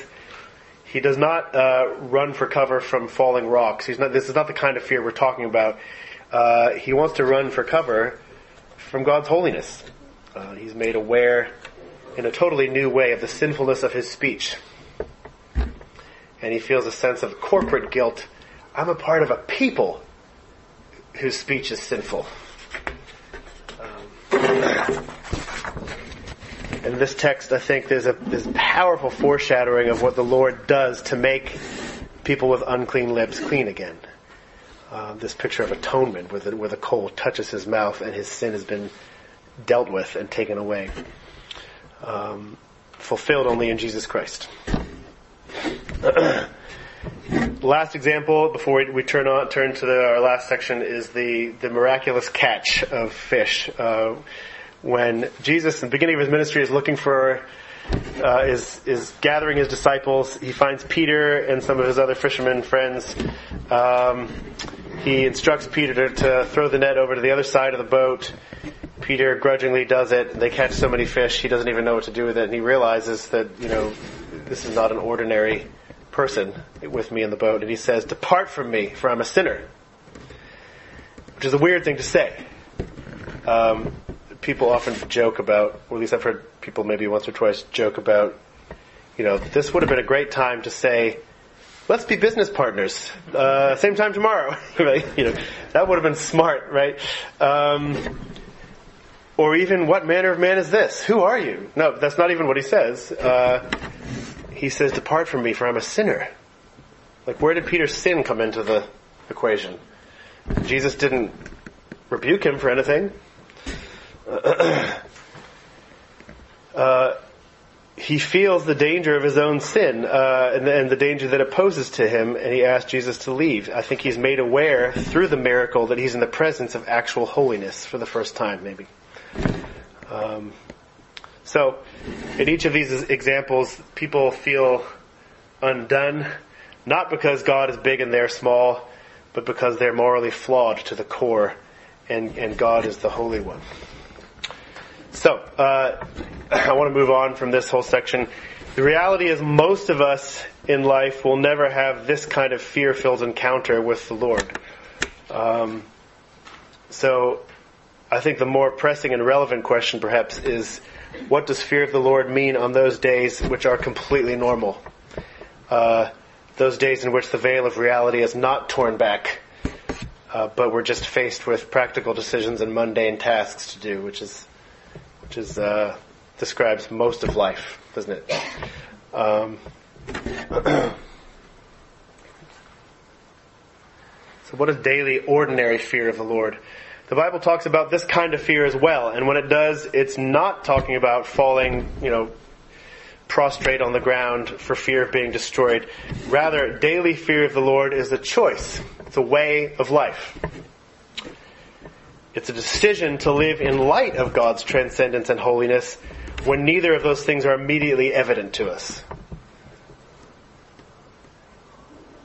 he does not uh, run for cover from falling rocks. He's not. This is not the kind of fear we're talking about. Uh, he wants to run for cover from God's holiness. Uh, he's made aware in a totally new way of the sinfulness of his speech and he feels a sense of corporate guilt. I'm a part of a people whose speech is sinful. Um, in this text, I think there's a powerful foreshadowing of what the Lord does to make people with unclean lips clean again. Uh, this picture of atonement, where the, where the coal touches his mouth and his sin has been dealt with and taken away, um, fulfilled only in Jesus Christ. last example before we, we, turn on turn to the, our last section is the the miraculous catch of fish. Uh, when Jesus, in the beginning of his ministry, is looking for uh, is is gathering his disciples, he finds Peter and some of his other fishermen friends. Um, he instructs Peter to, to throw the net over to the other side of the boat. Peter grudgingly does it. They catch so many fish, he doesn't even know what to do with it, and he realizes that you know this is not an ordinary person with me in the boat, and he says, Depart from me, for I'm a sinner. Which is a weird thing to say. Um, people often joke about, or at least I've heard people maybe once or twice joke about, you know, this would have been a great time to say, let's be business partners. Uh, same time tomorrow. you know, that would have been smart, right? Um, or even, what manner of man is this? Who are you? No, that's not even what he says. Uh, he says, Depart from me, for I'm a sinner. Like, where did Peter's sin come into the equation? Jesus didn't rebuke him for anything. Uh, he feels the danger of his own sin uh, and, the, and, the, danger that it poses to him, and he asks Jesus to leave. I think he's made aware through the miracle that he's in the presence of actual holiness for the first time, maybe. Um, so, in each of these examples, people feel undone, not because God is big and they're small, but because they're morally flawed to the core, and, and God is the Holy One. So, uh, I want to move on from this whole section. The reality is most of us in life will never have this kind of fear-filled encounter with the Lord. Um, so, I think the more pressing and relevant question perhaps is, what does fear of the Lord mean on those days which are completely normal? Uh, those days in which the veil of reality is not torn back, uh, but we're just faced with practical decisions and mundane tasks to do, which is, which is uh, describes most of life, doesn't it? Um, so, what is daily, ordinary fear of the Lord? The Bible talks about this kind of fear as well, and when it does, it's not talking about falling, you know, prostrate on the ground for fear of being destroyed. Rather, daily fear of the Lord is a choice. It's a way of life. It's a decision to live in light of God's transcendence and holiness when neither of those things are immediately evident to us.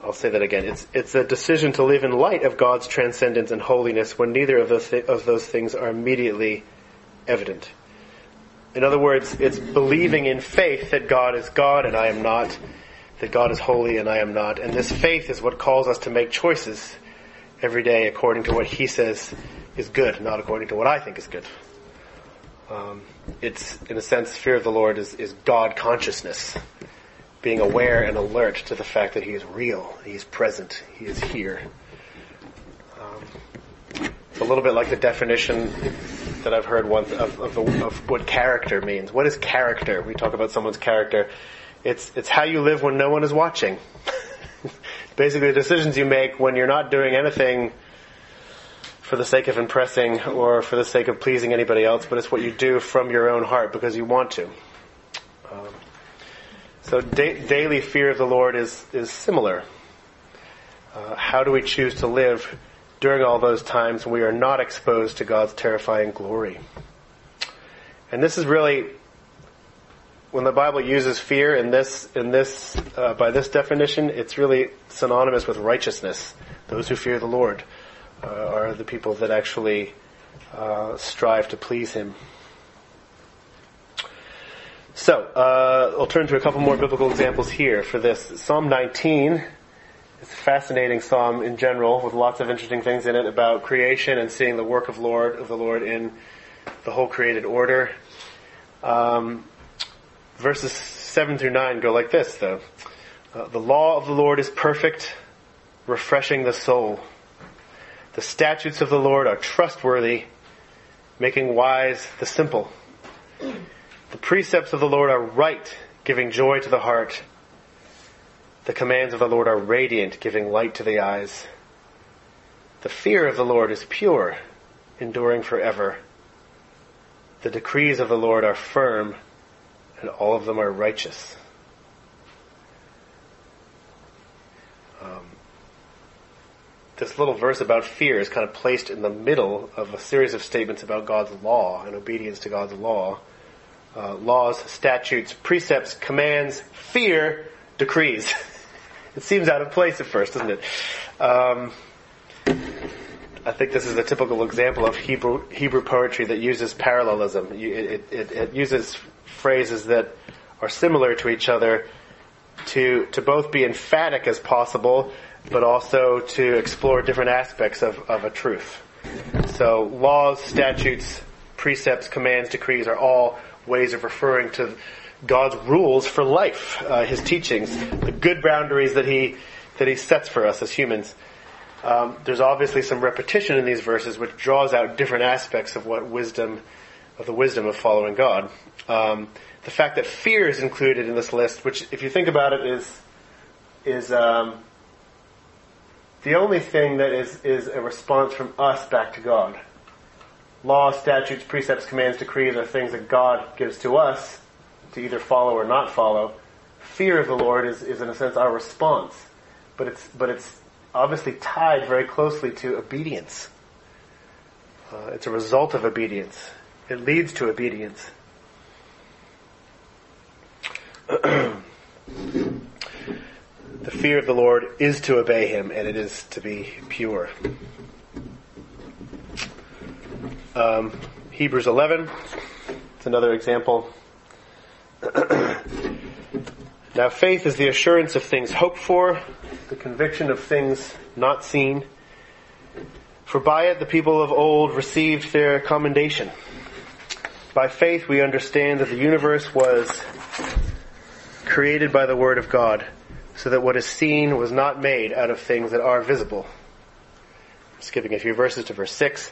I'll say that again. It's, it's a decision to live in light of God's transcendence and holiness when neither of those, th- of those things are immediately evident. In other words, it's believing in faith that God is God and I am not, that God is holy and I am not. And this faith is what calls us to make choices every day according to what He says is good, not according to what I think is good. Um, it's, in a sense, fear of the Lord is, is God consciousness being aware and alert to the fact that He is real, He is present, He is here. Um, it's a little bit like the definition that I've heard once of, of, of, what character means. What is character? We talk about someone's character. It's, it's how you live when no one is watching. Basically, the decisions you make when you're not doing anything for the sake of impressing or for the sake of pleasing anybody else, but it's what you do from your own heart because you want to. So da- daily fear of the Lord is, is similar. Uh, how do we choose to live during all those times when we are not exposed to God's terrifying glory? And this is really when the Bible uses fear in this, in this, uh, by this definition, it's really synonymous with righteousness. Those who fear the Lord uh, are the people that actually uh, strive to please Him. So, uh, I'll turn to a couple more biblical examples here for this. Psalm 19 is a fascinating psalm in general with lots of interesting things in it about creation and seeing the work of Lord of the Lord in the whole created order. Um, verses 7 through 9 go like this, though. Uh, the law of the Lord is perfect, refreshing the soul. The statutes of the Lord are trustworthy, making wise the simple. The precepts of the Lord are right, giving joy to the heart. The commands of the Lord are radiant, giving light to the eyes. The fear of the Lord is pure, enduring forever. The decrees of the Lord are firm, and all of them are righteous. Um, this little verse about fear is kind of placed in the middle of a series of statements about God's law and obedience to God's law. Uh, laws, statutes, precepts, commands, fear, decrees. it seems out of place at first, doesn't it? Um, I think this is a typical example of Hebrew Hebrew poetry that uses parallelism. It, it, it uses phrases that are similar to each other to to both be emphatic as possible, but also to explore different aspects of, of a truth. So laws, statutes, precepts, commands, decrees are all ways of referring to God's rules for life, uh, His teachings, the good boundaries that He that He sets for us as humans. Um, there's obviously some repetition in these verses, which draws out different aspects of what wisdom, of the wisdom of following God. Um, the fact that fear is included in this list, which, if you think about it, is is um, the only thing that is is a response from us back to God. Law, statutes, precepts, commands, decrees are things that God gives to us to either follow or not follow. Fear of the Lord is, is in a sense our response, but it's but it's obviously tied very closely to obedience. Uh, it's a result of obedience. It leads to obedience. the fear of the Lord is to obey Him, and it is to be pure. Um, Hebrews 11, it's another example. now, faith is the assurance of things hoped for, the conviction of things not seen. For by it the people of old received their commendation. By faith we understand that the universe was created by the word of God, so that what is seen was not made out of things that are visible. Skipping a few verses to verse 6.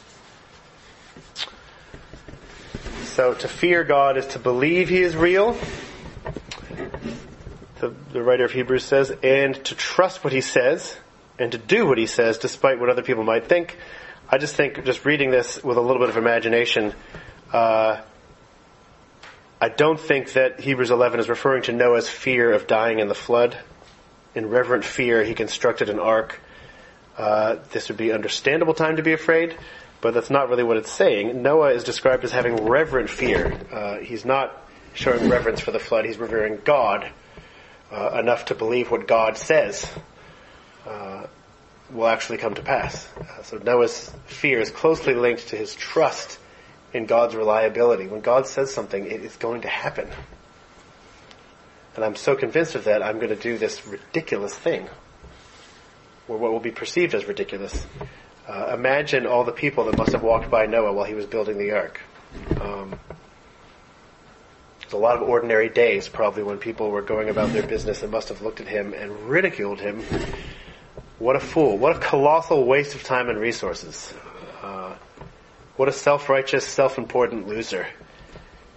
So to fear God is to believe he is real, the, the writer of Hebrews says, and to trust what he says, and to do what he says despite what other people might think, I just think, just reading this with a little bit of imagination, uh, I don't think that Hebrews 11 is referring to Noah's fear of dying in the flood. In reverent fear, he constructed an ark. Uh, this would be understandable time to be afraid, but that's not really what it's saying. Noah is described as having reverent fear. Uh, he's not showing reverence for the flood. He's revering God uh, enough to believe what God says. Uh, will actually come to pass. Uh, so Noah's fear is closely linked to his trust in God's reliability. When God says something, it is going to happen. And I'm so convinced of that, I'm going to do this ridiculous thing. or what will be perceived as ridiculous. Uh, imagine all the people that must have walked by Noah while he was building the ark. Um, a lot of ordinary days, probably, when people were going about their business and must have looked at him and ridiculed him. What a fool. What a colossal waste of time and resources. Uh, what a self-righteous, self-important loser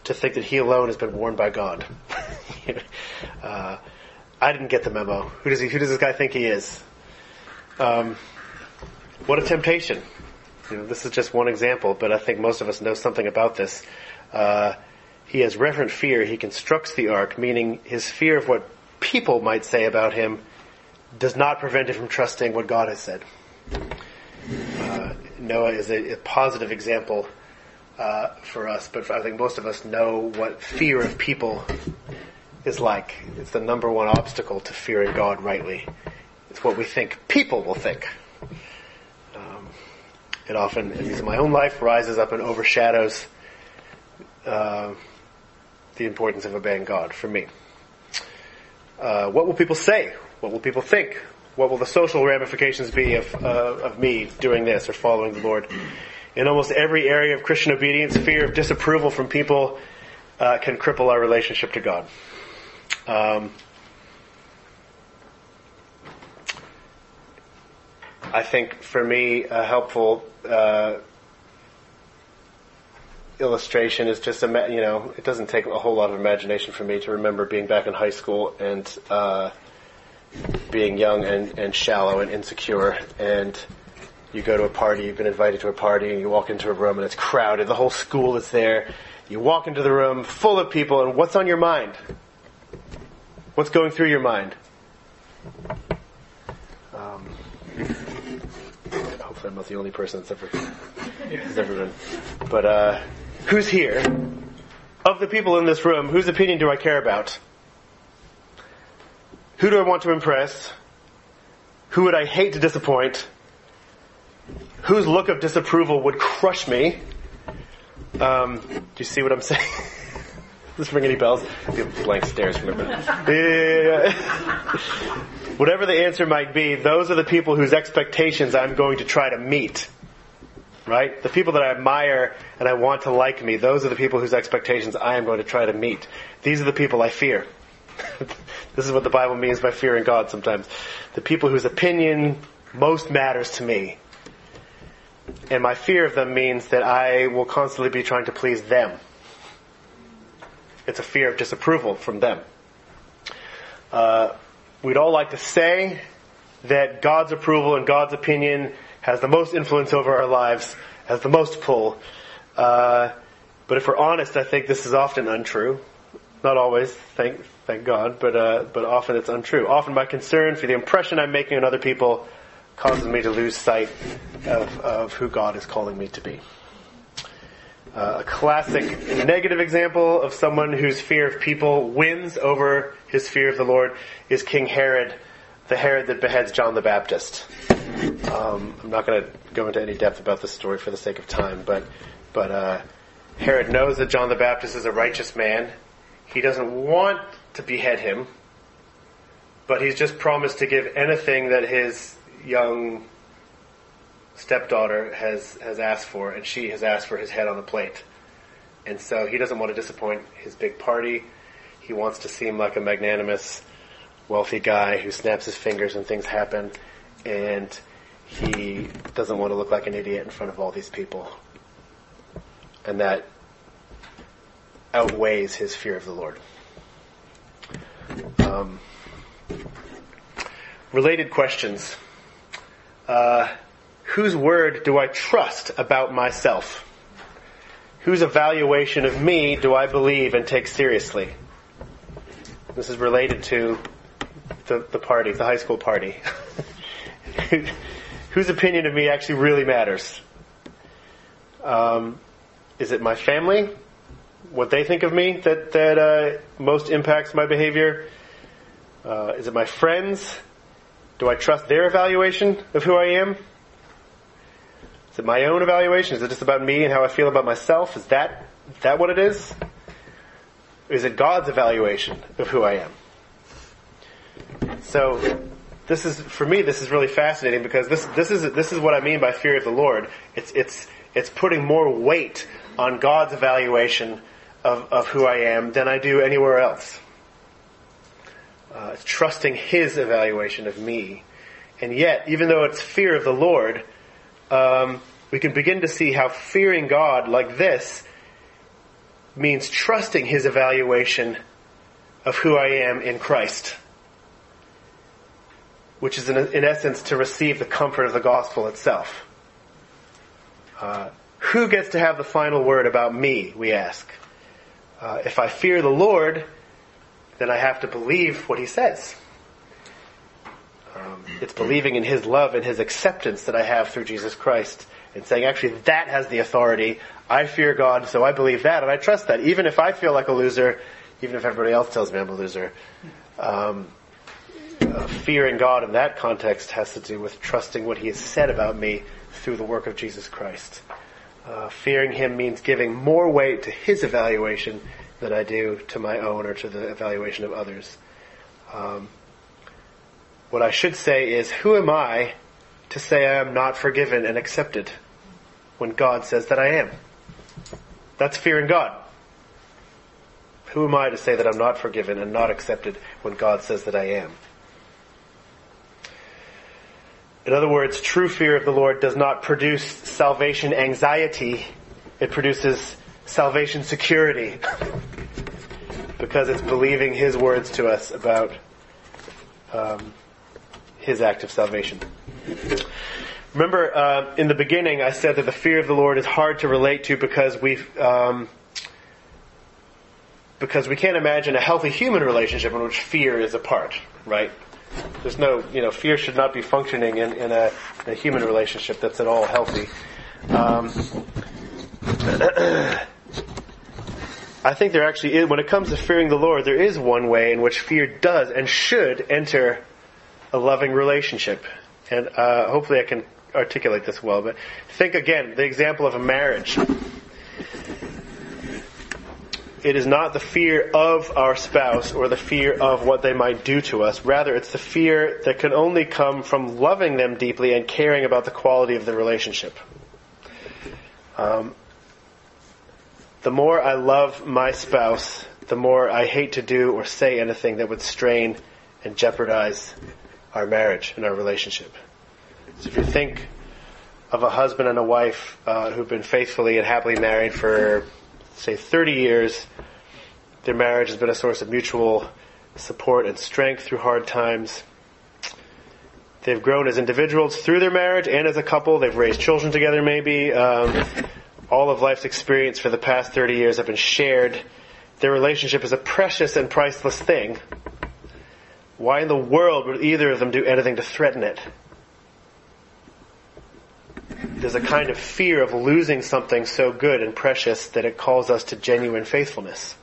to think that he alone has been warned by God. uh, I didn't get the memo. Who does he, who does this guy think he is? Um, what a temptation. You know, this is just one example, but I think most of us know something about this. Uh, he has reverent fear. He constructs the ark, meaning his fear of what people might say about him does not prevent him from trusting what God has said. Uh, Noah is a, a positive example uh, for us, but I think most of us know what fear of people is like. It's the number one obstacle to fearing God rightly. It's what we think people will think. It often, at least in my own life, rises up and overshadows uh, the importance of obeying God for me. Uh, what will people say? What will people think? What will the social ramifications be of, uh, of me doing this or following the Lord? In almost every area of Christian obedience, fear of disapproval from people uh, can cripple our relationship to God. Um, I think for me, a helpful uh, illustration is just, a, you know, it doesn't take a whole lot of imagination for me to remember being back in high school and uh, being young and, and shallow and insecure and you go to a party, you've been invited to a party, and you walk into a room and it's crowded, the whole school is there. You walk into the room full of people, and what's on your mind? What's going through your mind? Um, I'm not the only person that's ever, ever been. But uh, who's here? Of the people in this room, whose opinion do I care about? Who do I want to impress? Who would I hate to disappoint? Whose look of disapproval would crush me? Um, do you see what I'm saying? Does this ring any bells? Blank stares from everybody. Yeah. Whatever the answer might be, those are the people whose expectations I'm going to try to meet. Right? The people that I admire and I want to like me, those are the people whose expectations I am going to try to meet. These are the people I fear. this is what the Bible means by fearing God sometimes. The people whose opinion most matters to me. And my fear of them means that I will constantly be trying to please them. It's a fear of disapproval from them. Uh, we'd all like to say that God's approval and God's opinion has the most influence over our lives, has the most pull. Uh, but if we're honest, I think this is often untrue. Not always, thank thank God, but uh, but often it's untrue. Often my concern for the impression I'm making on other people causes me to lose sight of, of who God is calling me to be. Uh, a classic negative example of someone whose fear of people wins over his fear of the Lord is King Herod, the Herod that beheads John the Baptist. Um, I'm not going to go into any depth about this story for the sake of time, but but uh, Herod knows that John the Baptist is a righteous man. He doesn't want to behead him, but he's just promised to give anything that his young stepdaughter has, has asked for, and she has asked for his head on the plate. And so he doesn't want to disappoint his big party. He wants to seem like a magnanimous, wealthy guy who snaps his fingers and things happen. And he doesn't want to look like an idiot in front of all these people. And that outweighs his fear of the Lord. Um, related questions. Uh, whose word do I trust about myself? Whose evaluation of me do I believe and take seriously? This is related to the, the party, the high school party. Whose opinion of me actually really matters? Um, is it my family? What they think of me that that uh, most impacts my behavior? Uh, is it my friends? Do I trust their evaluation of who I am? Is it my own evaluation? Is it just about me and how I feel about myself? Is that, is that what it is? Is it God's evaluation of who I am? So, this is for me. This is really fascinating because this this is this is what I mean by fear of the Lord. It's it's it's putting more weight on God's evaluation of, of who I am than I do anywhere else. Uh, it's trusting His evaluation of me, and yet, even though it's fear of the Lord, um, we can begin to see how fearing God like this means trusting His evaluation of who I am in Christ which is in, in essence to receive the comfort of the gospel itself. Uh, who gets to have the final word about me, we ask. Uh, if I fear the Lord, then I have to believe what he says. Um, it's believing in his love and his acceptance that I have through Jesus Christ and saying, actually, that has the authority. I fear God, so I believe that, and I trust that. Even if I feel like a loser, even if everybody else tells me I'm a loser, um, uh, fearing God in that context has to do with trusting what He has said about me through the work of Jesus Christ. Uh, fearing Him means giving more weight to His evaluation than I do to my own or to the evaluation of others. Um, what I should say is, who am I to say I am not forgiven and accepted when God says that I am? That's fearing God. Who am I to say that I'm not forgiven and not accepted when God says that I am? In other words, true fear of the Lord does not produce salvation anxiety. It produces salvation security. because it's believing His words to us about um, His act of salvation. Remember, uh, in the beginning, I said that the fear of the Lord is hard to relate to because we um, because we can't imagine a healthy human relationship in which fear is a part, right? There's no, you know, fear should not be functioning in, in, a, in a, human relationship that's at all healthy. Um, I think there actually is, when it comes to fearing the Lord, there is one way in which fear does and should enter a loving relationship. And uh, hopefully I can articulate this well, but think again, the example of a marriage it is not the fear of our spouse or the fear of what they might do to us. Rather, it's the fear that can only come from loving them deeply and caring about the quality of the relationship. Um, the more I love my spouse, the more I hate to do or say anything that would strain and jeopardize our marriage and our relationship. So if you think of a husband and a wife uh, who've been faithfully and happily married for say 30 years, their marriage has been a source of mutual support and strength through hard times. They've grown as individuals through their marriage and as a couple. They've raised children together maybe. Um, all of life's experience for the past 30 years have been shared. Their relationship is a precious and priceless thing. Why in the world would either of them do anything to threaten it? there's a kind of fear of losing something so good and precious that it calls us to genuine faithfulness.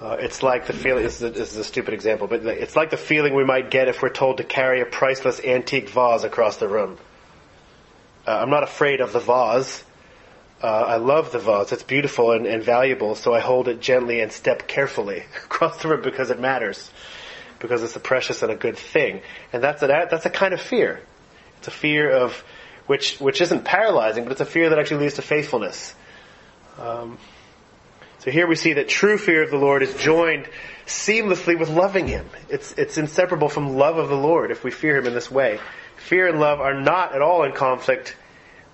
Uh, it's like the feeling, this is, a, stupid example, but it's like the feeling we might get if we're told to carry a priceless antique vase across the room. Uh, I'm not afraid of the vase. Uh, I love the vase. It's beautiful and, and, valuable, so I hold it gently and step carefully across the room because it matters. Because it's a precious and a good thing. And that's a, that's a kind of fear. It's a fear of, which, which isn't paralyzing, but it's a fear that actually leads to faithfulness. Um, so here we see that true fear of the Lord is joined seamlessly with loving Him. It's, it's inseparable from love of the Lord if we fear Him in this way. Fear and love are not at all in conflict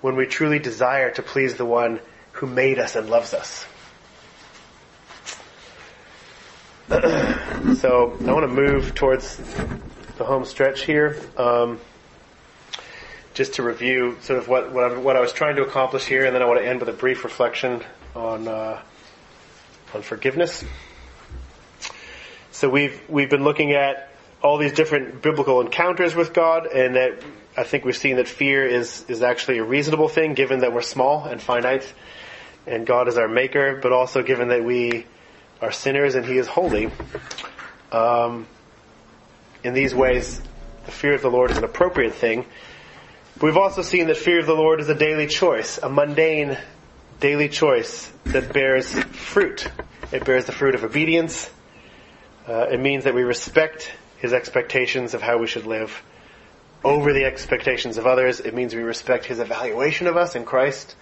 when we truly desire to please the one who made us and loves us. so I want to move towards the home stretch here. Um, just to review sort of what what, what, i was trying to accomplish here, and then I want to end with a brief reflection on uh, on forgiveness. So we've we've been looking at all these different biblical encounters with God, and that I think we've seen that fear is is actually a reasonable thing, given that we're small and finite, and God is our Maker, but also given that we are sinners and He is holy. Um, in these ways, the fear of the Lord is an appropriate thing We've also seen that fear of the Lord is a daily choice, a mundane daily choice that bears fruit. It bears the fruit of obedience. Uh, it means that we respect his expectations of how we should live over the expectations of others. It means we respect his evaluation of us in Christ,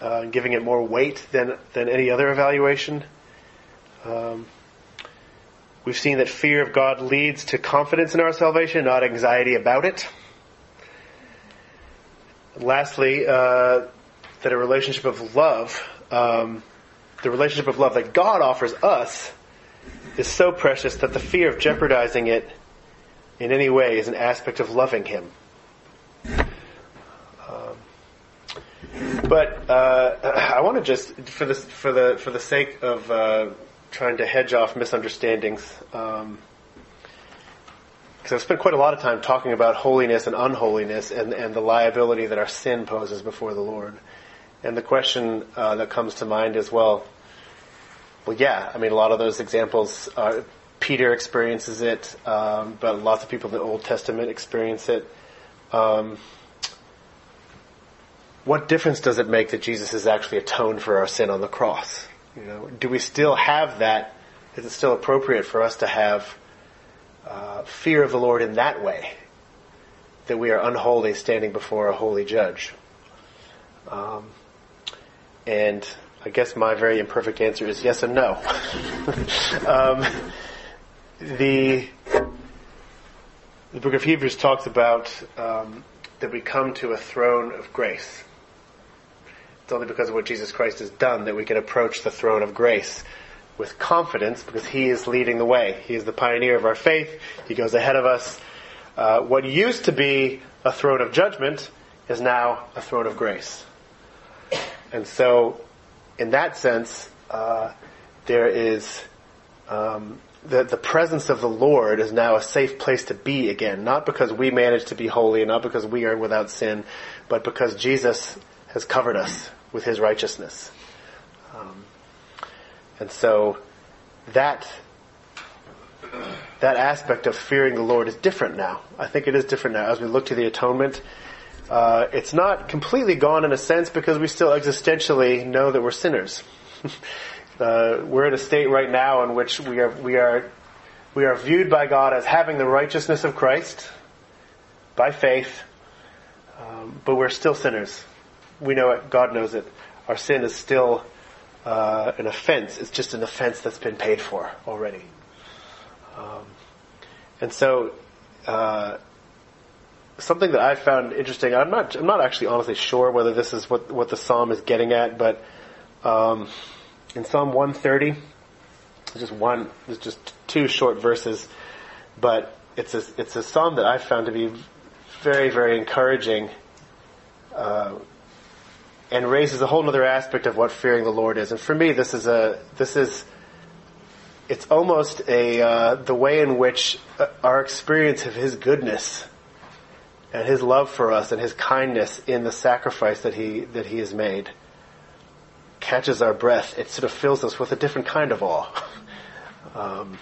uh, giving it more weight than, than any other evaluation. Um, we've seen that fear of God leads to confidence in our salvation, not anxiety about it. lastly, uh, that a relationship of love, um, the relationship of love that God offers us, is so precious that the fear of jeopardizing it in any way is an aspect of loving Him. Um, but uh, I want to just, for the for the for the sake of uh, trying to hedge off misunderstandings, because um, I've spent quite a lot of time talking about holiness and unholiness and and the liability that our sin poses before the Lord. And the question uh, that comes to mind is, well, well, yeah. I mean, a lot of those examples, uh, Peter experiences it, um, but lots of people in the Old Testament experience it. Um, what difference does it make that Jesus has actually atoned for our sin on the cross? You know, do we still have that? Is it still appropriate for us to have uh, fear of the Lord in that way? That we are unholy standing before a holy judge? Um, and I guess my very imperfect answer is yes and no. um, the the book of Hebrews talks about um, that we come to a throne of grace. It's only because of what Jesus Christ has done that we can approach the throne of grace with confidence because He is leading the way. He is the pioneer of our faith. He goes ahead of us. Uh, what used to be a throne of judgment is now a throne of grace. And so in that sense, uh, there is um, the the presence of the Lord is now a safe place to be again. Not because we manage to be holy, not because we are without sin, but because Jesus has covered us with His righteousness. Um, and so that that aspect of fearing the Lord is different now. I think it is different now as we look to the atonement. Uh, it's not completely gone in a sense because we still existentially know that we're sinners. uh, we're in a state right now in which we are we are we are viewed by God as having the righteousness of Christ by faith, um, but we're still sinners. We know it. God knows it. Our sin is still uh, an offense. It's just an offense that's been paid for already. Um, and so uh, something that I found interesting. I'm not. I'm not actually honestly sure whether this is what what the psalm is getting at, but um, in Psalm 130, just one. There's just two short verses, but it's a it's a psalm that I found to be very very encouraging. Uh, and raises a whole other aspect of what fearing the Lord is. And for me, this is a this is it's almost a uh, the way in which uh, our experience of His goodness and his love for us and his kindness in the sacrifice that he that he has made catches our breath. It sort of fills us with a different kind of awe. Um,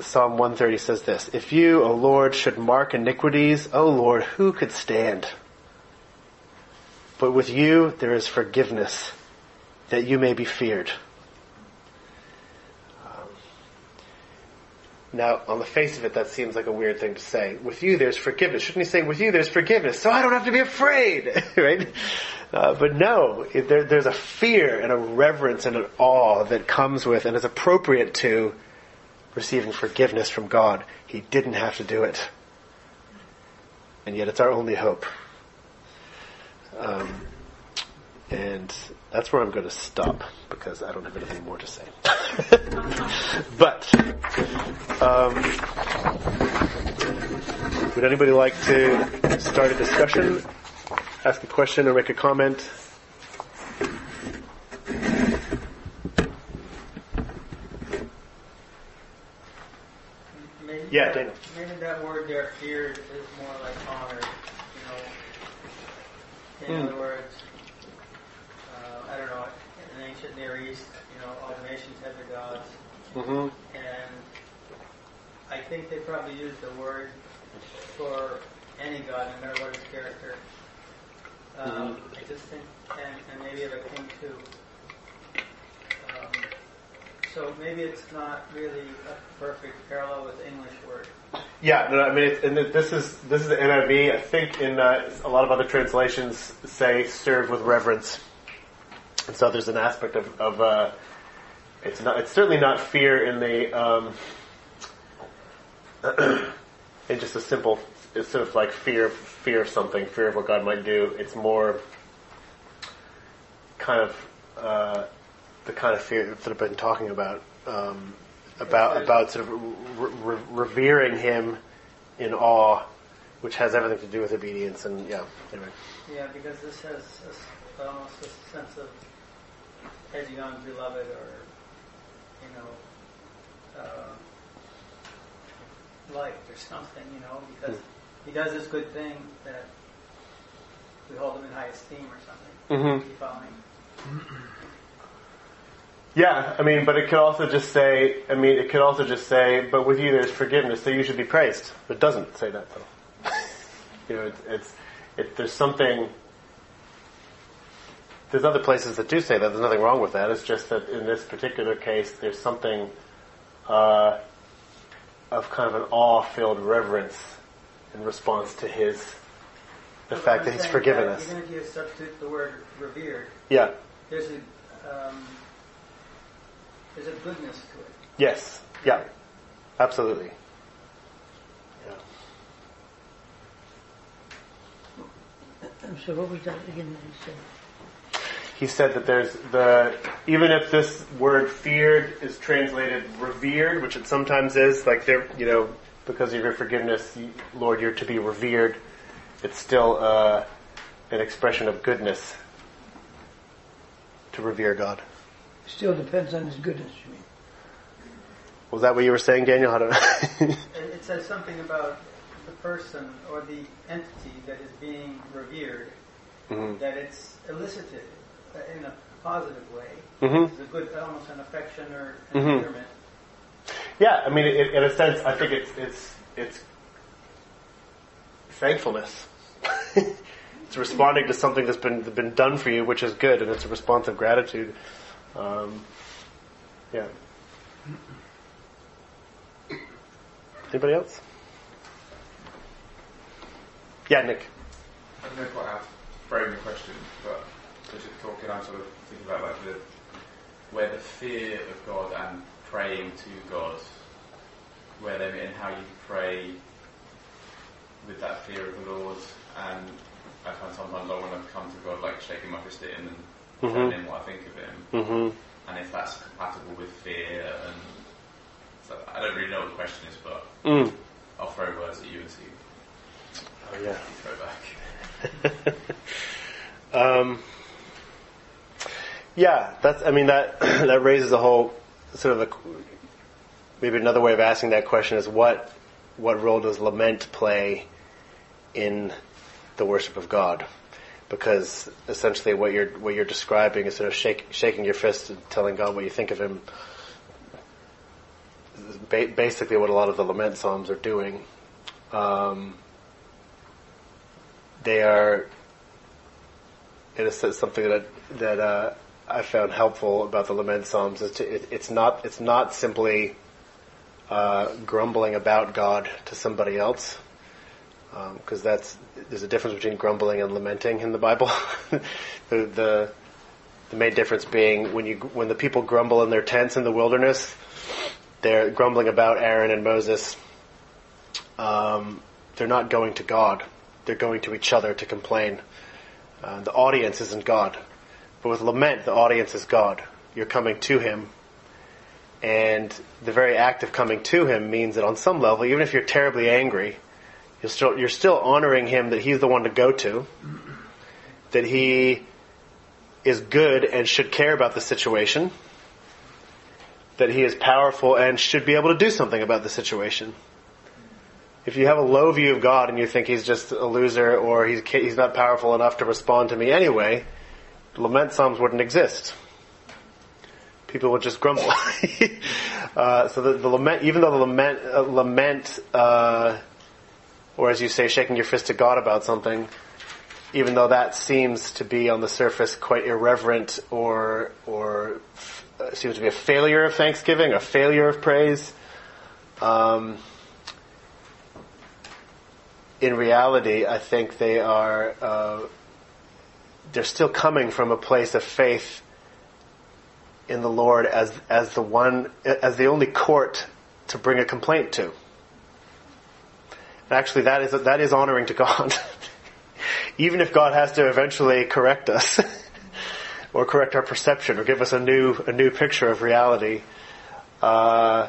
Psalm 130 says this, If you, O Lord, should mark iniquities, O Lord, who could stand? But with you there is forgiveness, that you may be feared. Now, on the face of it, that seems like a weird thing to say. With you, there's forgiveness. Shouldn't he say, with you, there's forgiveness, so I don't have to be afraid, right? Uh, but no, it, there, there's a fear and a reverence and an awe that comes with and is appropriate to receiving forgiveness from God. He didn't have to do it. And yet it's our only hope. Um, and that's where I'm going to stop because I don't have anything more to say. but, um, would anybody like to start a discussion, ask a question, or make a comment? Maybe, Yeah, Dana. Maybe that word there, fear, is more like honor. You know, in Hmm. other words, uh, I don't know. In the ancient Near East, you know, all the nations had their gods, Mm-hmm. and I think they probably used the word for any god, no matter what his character. Um, I just think, and, and maybe a king too. Um, So maybe it's not really a perfect parallel with English word. Yeah, no, I mean, and this is this is the NIV. I think in uh, a lot of other translations say "serve with reverence," and so there's an aspect of, of uh, it's not. It's certainly not fear in the um, in just a simple. It's sort of like fear, fear of something, fear of what God might do. It's more kind of uh, the kind of fear that I've been talking about. Um, about about sort of re- re- revering him in awe, which has everything to do with obedience. And yeah, anyway. Yeah, because this has a almost a sense of edging on beloved, or you know, uh, liked or something. You know, because he does this good thing that we hold him in high esteem or something. Mm-hmm. Yeah, I mean, but it could also just say, I mean, it could also just say, but with you there's forgiveness, so you should be praised. But it doesn't say that though. you know, it's, it's it, there's something. There's other places that do say that. There's nothing wrong with that. It's just that in this particular case, there's something uh, of kind of an awe-filled reverence in response to his the So fact that he's forgiven that us. Even if you substitute the word revered, Yeah. there's a um, there's a goodness to it. Yes. Yeah. Absolutely. Yeah. So what was that again that he said? he said that there's the even if this word feared is translated revered, which it sometimes is, like there, you know, because of your forgiveness, Lord, you're to be revered. It's still uh, an expression of goodness to revere God. Still depends on his goodness, you mean. Was that what you were saying, Daniel? How to? It, it says something about the person or the entity that is being revered, Mhm. that it's elicited in a positive way. Mhm. It's a good, almost an affection or Mhm. endearment. Yeah, I mean, it, in a sense, I think it's it's it's thankfulness. it's responding to something that's been been done for you, which is good, and it's a response of gratitude. Um, yeah. Anybody else? Yeah, Nick. I don't know quite how to frame the question, but as you're talking, I'm sort of thinking about like the where the fear of God and praying to God, where they and how you pray with that fear of the Lord. And I find sometimes I want to come to God like shaking my fist at Him and Mhm. telling Him what I think of Him, Mm-hmm. and if that's compatible with fear. And so I don't really know what the question is, but Mm. I'll throw words at you and see Oh yeah. throw back. um, yeah, that's. I mean that that raises a whole sort of a maybe another way of asking that question is what what role does lament play in the worship of God? Because essentially, what you're what you're describing is sort of shake, shaking your fist and telling God what you think of Him. Ba- basically, what a lot of the lament psalms are doing. Um, they are in a sense something that that uh, I found helpful about the lament psalms is to, it, it's not it's not simply uh, grumbling about God to somebody else because that's there's a difference between grumbling and lamenting in the Bible. the, the the main difference being when you when the people grumble in their tents in the wilderness, they're grumbling about Aaron and Moses. Um, they're not going to God; they're going to each other to complain. Uh, the audience isn't God, but with lament, the audience is God. You're coming to Him, and the very act of coming to Him means that on some level, even if you're terribly angry, you're still you're still honoring Him that He's the one to go to, that He is good and should care about the situation, that He is powerful and should be able to do something about the situation. If you have a low view of God and you think He's just a loser or He's He's not powerful enough to respond to me anyway, lament psalms wouldn't exist. People would just grumble. uh, so the, the lament, even though the lament, uh, lament, uh, or as you say, shaking your fist at God about something, even though that seems to be on the surface quite irreverent or or uh, seems to be a failure of thanksgiving, a failure of praise. Um, in reality, I think they are uh, they're still coming from a place of faith in the Lord as as the one as the only court to bring a complaint to. And actually, that is that is honoring to God, even if God has to eventually correct us or correct our perception or give us a new a new picture of reality. Uh,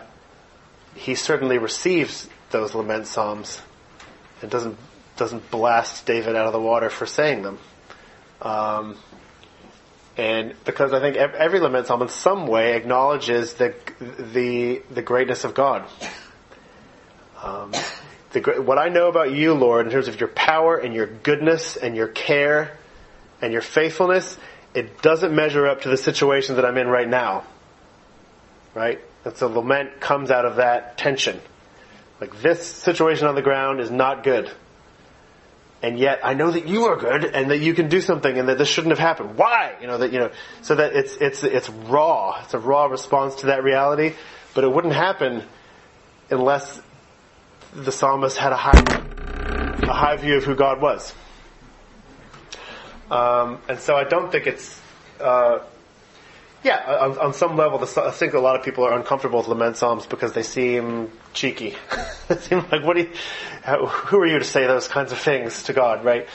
he certainly receives those lament psalms and doesn't doesn't blast David out of the water for saying them. Um, and because I think every lament psalm in some way acknowledges the the the greatness of God. Um, the, what I know about you, Lord, in terms of your power and your goodness and your care and your faithfulness, it doesn't measure up to the situation that I'm in right now. Right? And so lament comes out of that tension. Like this situation on the ground is not good. And yet I know that you are good and that you can do something and that this shouldn't have happened. Why? You know, that, you know, so that it's, it's, it's raw. It's a raw response to that reality, but it wouldn't happen unless the psalmist had a high, a high view of who God was. Um, and so I don't think it's, uh, yeah, on, on, some level, I think a lot of people are uncomfortable with lament psalms because they seem cheeky. they seem like, what do you, how, who are you to say those kinds of things to God, right?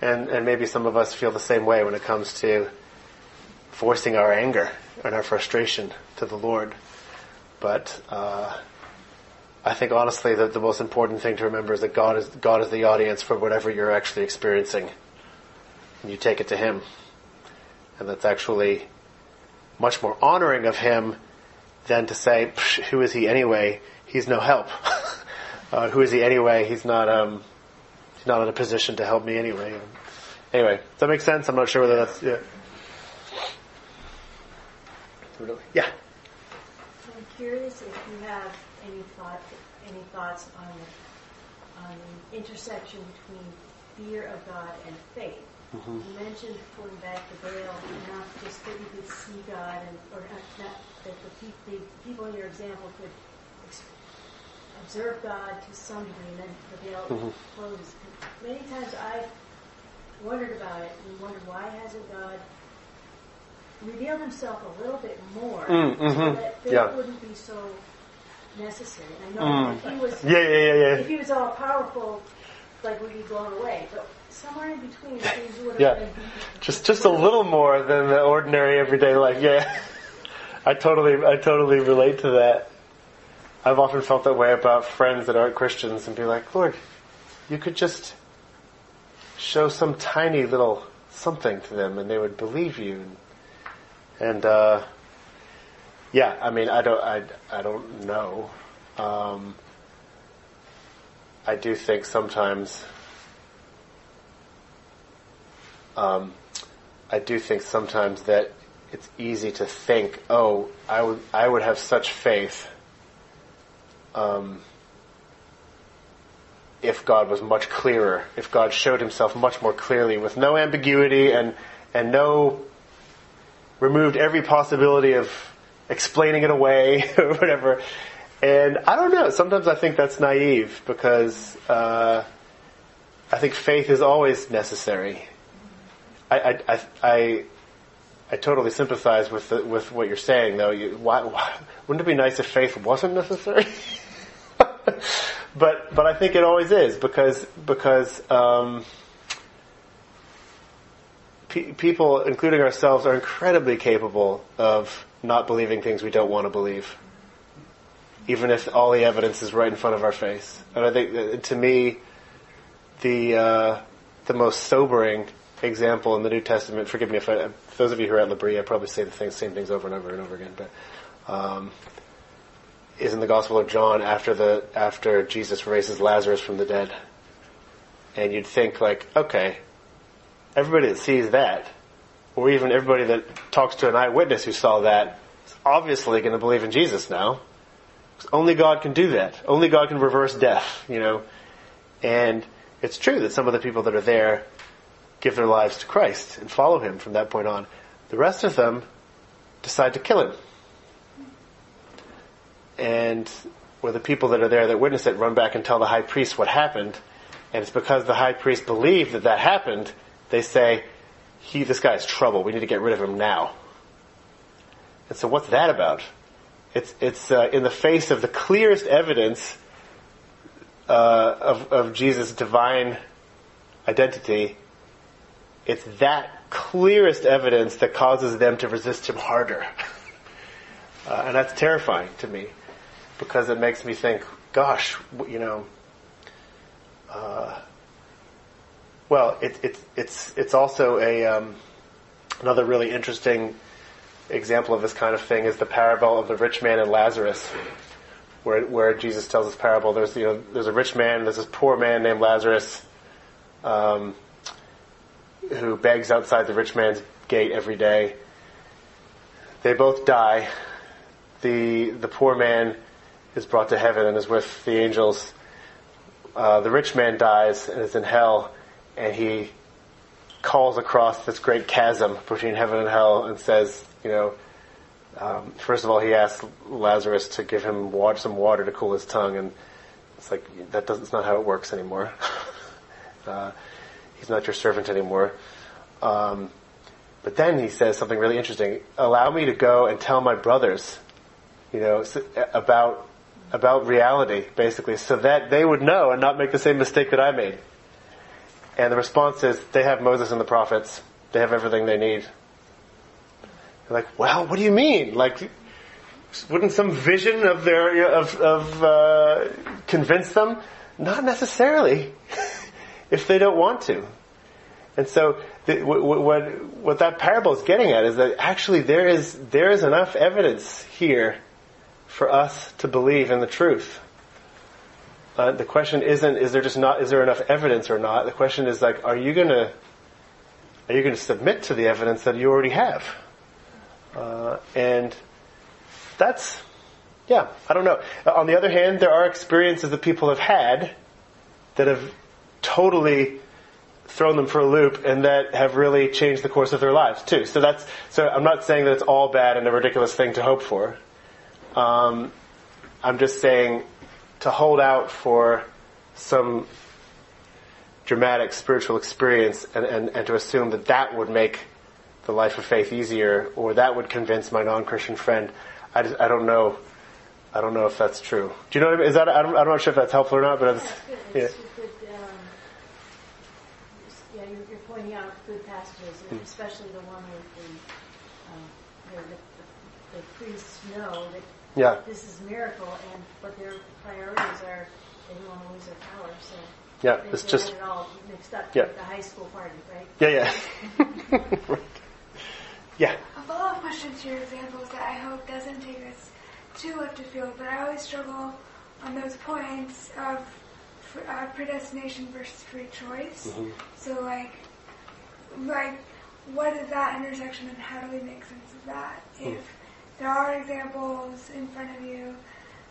And and maybe some of us feel the same way when it comes to forcing our anger and our frustration to the Lord. But uh, I think honestly that the most important thing to remember is that God is God is the audience for whatever you're actually experiencing, and you take it to Him, and that's actually much more honoring of him than to say, who is he anyway? He's no help. uh, who is he anyway? He's not, um, he's not in a position to help me anyway. Anyway, does that make sense? I'm not sure whether that's, yeah. Yeah. I'm curious if you have any thought, any thoughts on the, on the intersection between fear of God and faith. Mm-hmm. You mentioned pulling back the veil, not just that you could see God, and or not, not that the, pe- the, people in your example could ex- observe God to some degree, and then the veil mm-hmm. closes. Many times I've wondered about it and wondered why hasn't God revealed Himself a little bit more mm-hmm. so that faith yeah. wouldn't be so necessary. And I know mm. if He was, yeah, yeah, yeah, yeah. if He was all powerful, like we'd be blown away, but somewhere in between would yeah. Just just a little more than the ordinary everyday life. Yeah. I totally I totally relate to that. I've often felt that way about friends that aren't Christians and be like, Lord, you could just show some tiny little something to them and they would believe you. And uh, yeah, I mean, I don't, I, I don't know. Um, I do think sometimes um, I do think sometimes that it's easy to think, oh, I would I would have such faith um, if God was much clearer, if God showed Himself much more clearly, with no ambiguity and and no removed every possibility of explaining it away or whatever. And I don't know. Sometimes I think that's naive because uh, I think faith is always necessary I, I, I, I totally sympathize with the, with what you're saying, though. You, why, why, wouldn't it be nice if faith wasn't necessary? but but I think it always is because because um, pe- people, including ourselves, are incredibly capable of not believing things we don't want to believe, even if all the evidence is right in front of our face. And I think, to me, the uh, the most sobering example in the New Testament. Forgive me if I, those of you who are at L'Abri, I probably say the same things over and over and over again. But um, is in the Gospel of John after the after Jesus raises Lazarus from the dead, and you'd think like, okay, everybody that sees that, or even everybody that talks to an eyewitness who saw that, is obviously going to believe in Jesus now. Only God can do that. Only God can reverse death, you know. And it's true that some of the people that are there give their lives to Christ and follow him from that point on. The rest of them decide to kill him. And where the people that are there that witness it run back and tell the high priest what happened, and it's because the high priest believed that that happened, they say, he, this guy's trouble. We need to get rid of him now. And so what's that about? It's, it's uh, in the face of the clearest evidence uh, of, of Jesus' divine identity. It's that clearest evidence that causes them to resist him harder. uh, and that's terrifying to me because it makes me think, gosh, you know, uh, well, it, it, it's it's also a um, another really interesting example of this kind of thing is the parable of the rich man and Lazarus, where where Jesus tells this parable. There's you know there's a rich man, there's this poor man named Lazarus, um, who begs outside the rich man's gate every day. They both die. The the poor man is brought to heaven and is with the angels. Uh, the rich man dies and is in hell and he calls across this great chasm between heaven and hell and says, you know, um, first of all, he asks Lazarus to give him water, some water to cool his tongue, and it's like that doesn't. Not how it works anymore. uh, he's not your servant anymore. Um, but then he says something really interesting. Allow me to go and tell my brothers, you know, about about reality, basically, so that they would know and not make the same mistake that I made. And the response is, they have Moses and the prophets. They have everything they need. They're like, well, what do you mean? Like, wouldn't some vision of their of of uh, convince them? Not necessarily, if they don't want to. And so, the, what, what what that parable is getting at is that actually there is there is enough evidence here for us to believe in the truth. Uh, the question isn't is there just not is there enough evidence or not. The question is like, are you gonna are you gonna submit to the evidence that you already have? Uh, and that's yeah, I don't know. On the other hand, there are experiences that people have had that have totally thrown them for a loop and that have really changed the course of their lives too. So that's so I'm not saying that it's all bad and a ridiculous thing to hope for. Um, I'm just saying to hold out for some dramatic spiritual experience and, and, and to assume that that would make the life of faith easier or that would convince my non-Christian friend. I, just, I don't know. I don't know if that's true. Do you know what I mean? Is that, I'm, I'm not sure if that's helpful or not, but it's, That's good. yeah. Good, um, yeah, you're, you're pointing out good passages, and especially the one with the, where the, the, the priests know that Yeah. this is a miracle, and what their priorities are, they don't want to lose their power, so Yeah, they, it's they just, had it all mixed up Yeah. at the high school party, right? yeah, yeah. Right. yeah. A follow-up question to your examples that I hope doesn't take us too left of field, but I always struggle on those points of fr- uh, predestination versus free choice. Mhm. So, like, like, what is that intersection, and how do we make sense of that? If there are examples in front of you,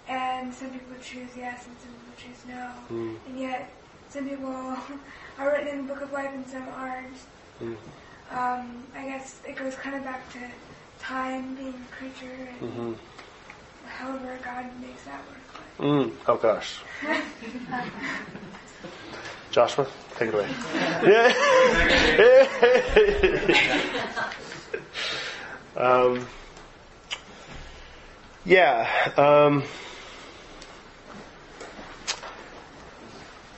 and some people choose yes, and some people choose no, Mm. and yet some people are written in the book of life, and some aren't Mm. um, I guess it goes kind of back to time being a creature and hmm however God makes that work. Mm. Oh gosh. Joshua, take it away. Yeah. um, yeah. Um,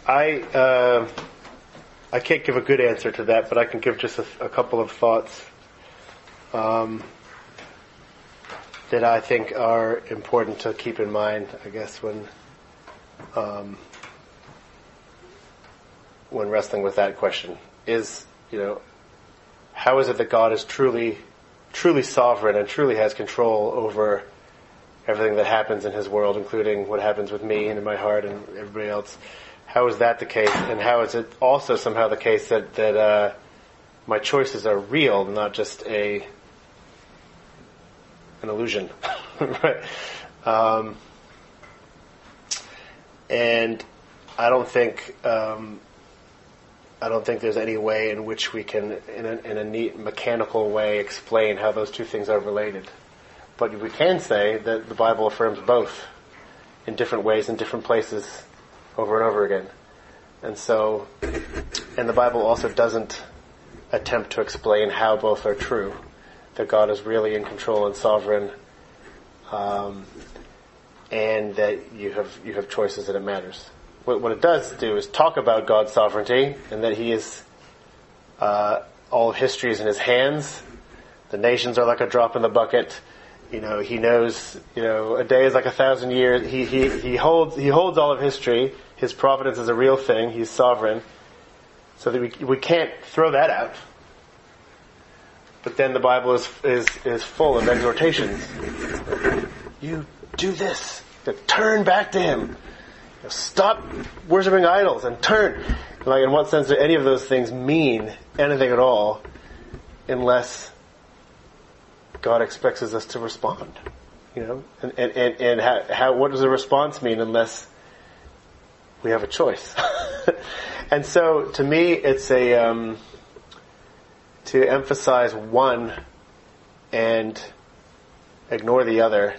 I uh, I can't give a good answer to that, but I can give just a, a couple of thoughts um, that I think are important to keep in mind. I guess when um, when wrestling with that question is you know how is it that God is truly truly sovereign and truly has control over everything that happens in His world, including what happens with me and in my heart and everybody else. How is that the case, and how is it also somehow the case that that uh, my choices are real, not just a an illusion, right? Um, and I don't think um, I don't think there's any way in which we can, in a, in a neat mechanical way, explain how those two things are related. But we can say that the Bible affirms both in different ways in different places over and over again. And so, and the Bible also doesn't attempt to explain how both are true. That God is really in control and sovereign, um, and that you have you have choices and it matters. What, what it does do is talk about God's sovereignty and that He is uh, all history is in His hands. The nations are like a drop in the bucket. You know, He knows. You know, a day is like a thousand years. He He He holds He holds all of history. His providence is a real thing. He's sovereign. So that we we can't throw that out. But then the Bible is is is full of exhortations. You do this. You turn back to Him. You stop worshiping idols and turn. Like, in what sense do any of those things mean anything at all, unless God expects us to respond? You know, and and and, and how, how what does a response mean unless we have a choice? and so, to me, it's a um, to emphasize one and ignore the other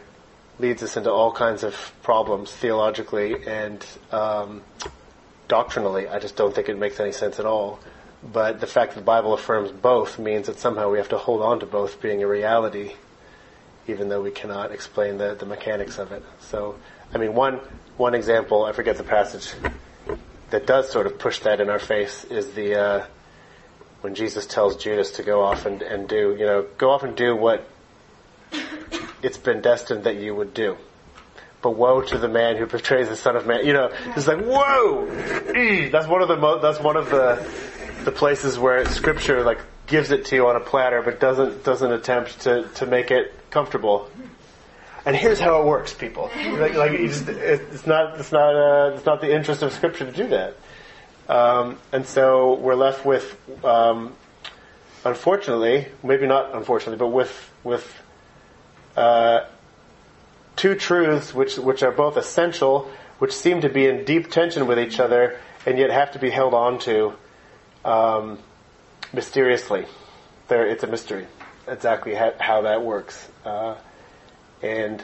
leads us into all kinds of problems theologically and um, doctrinally. I just don't think it makes any sense at all. But the fact that the Bible affirms both means that somehow we have to hold on to both being a reality, even though we cannot explain the, the mechanics of it. So, I mean, one one example, I forget the passage, that does sort of push that in our face is the uh, when Jesus tells Judas to go off and, and do, you know, go off and do what it's been destined that you would do. But woe to the man who betrays the Son of Man. You know, it's like whoa. That's one of the mo- that's one of the the places where Scripture like gives it to you on a platter, but doesn't doesn't attempt to to make it comfortable. And here's how it works, people. Like, like it's, it's not it's not uh, it's not the interest of Scripture to do that. Um, and so we're left with, um, unfortunately, maybe not unfortunately, but with with uh, two truths which which are both essential, which seem to be in deep tension with each other, and yet have to be held on to um, mysteriously. There, it's a mystery exactly how, how that works, uh, and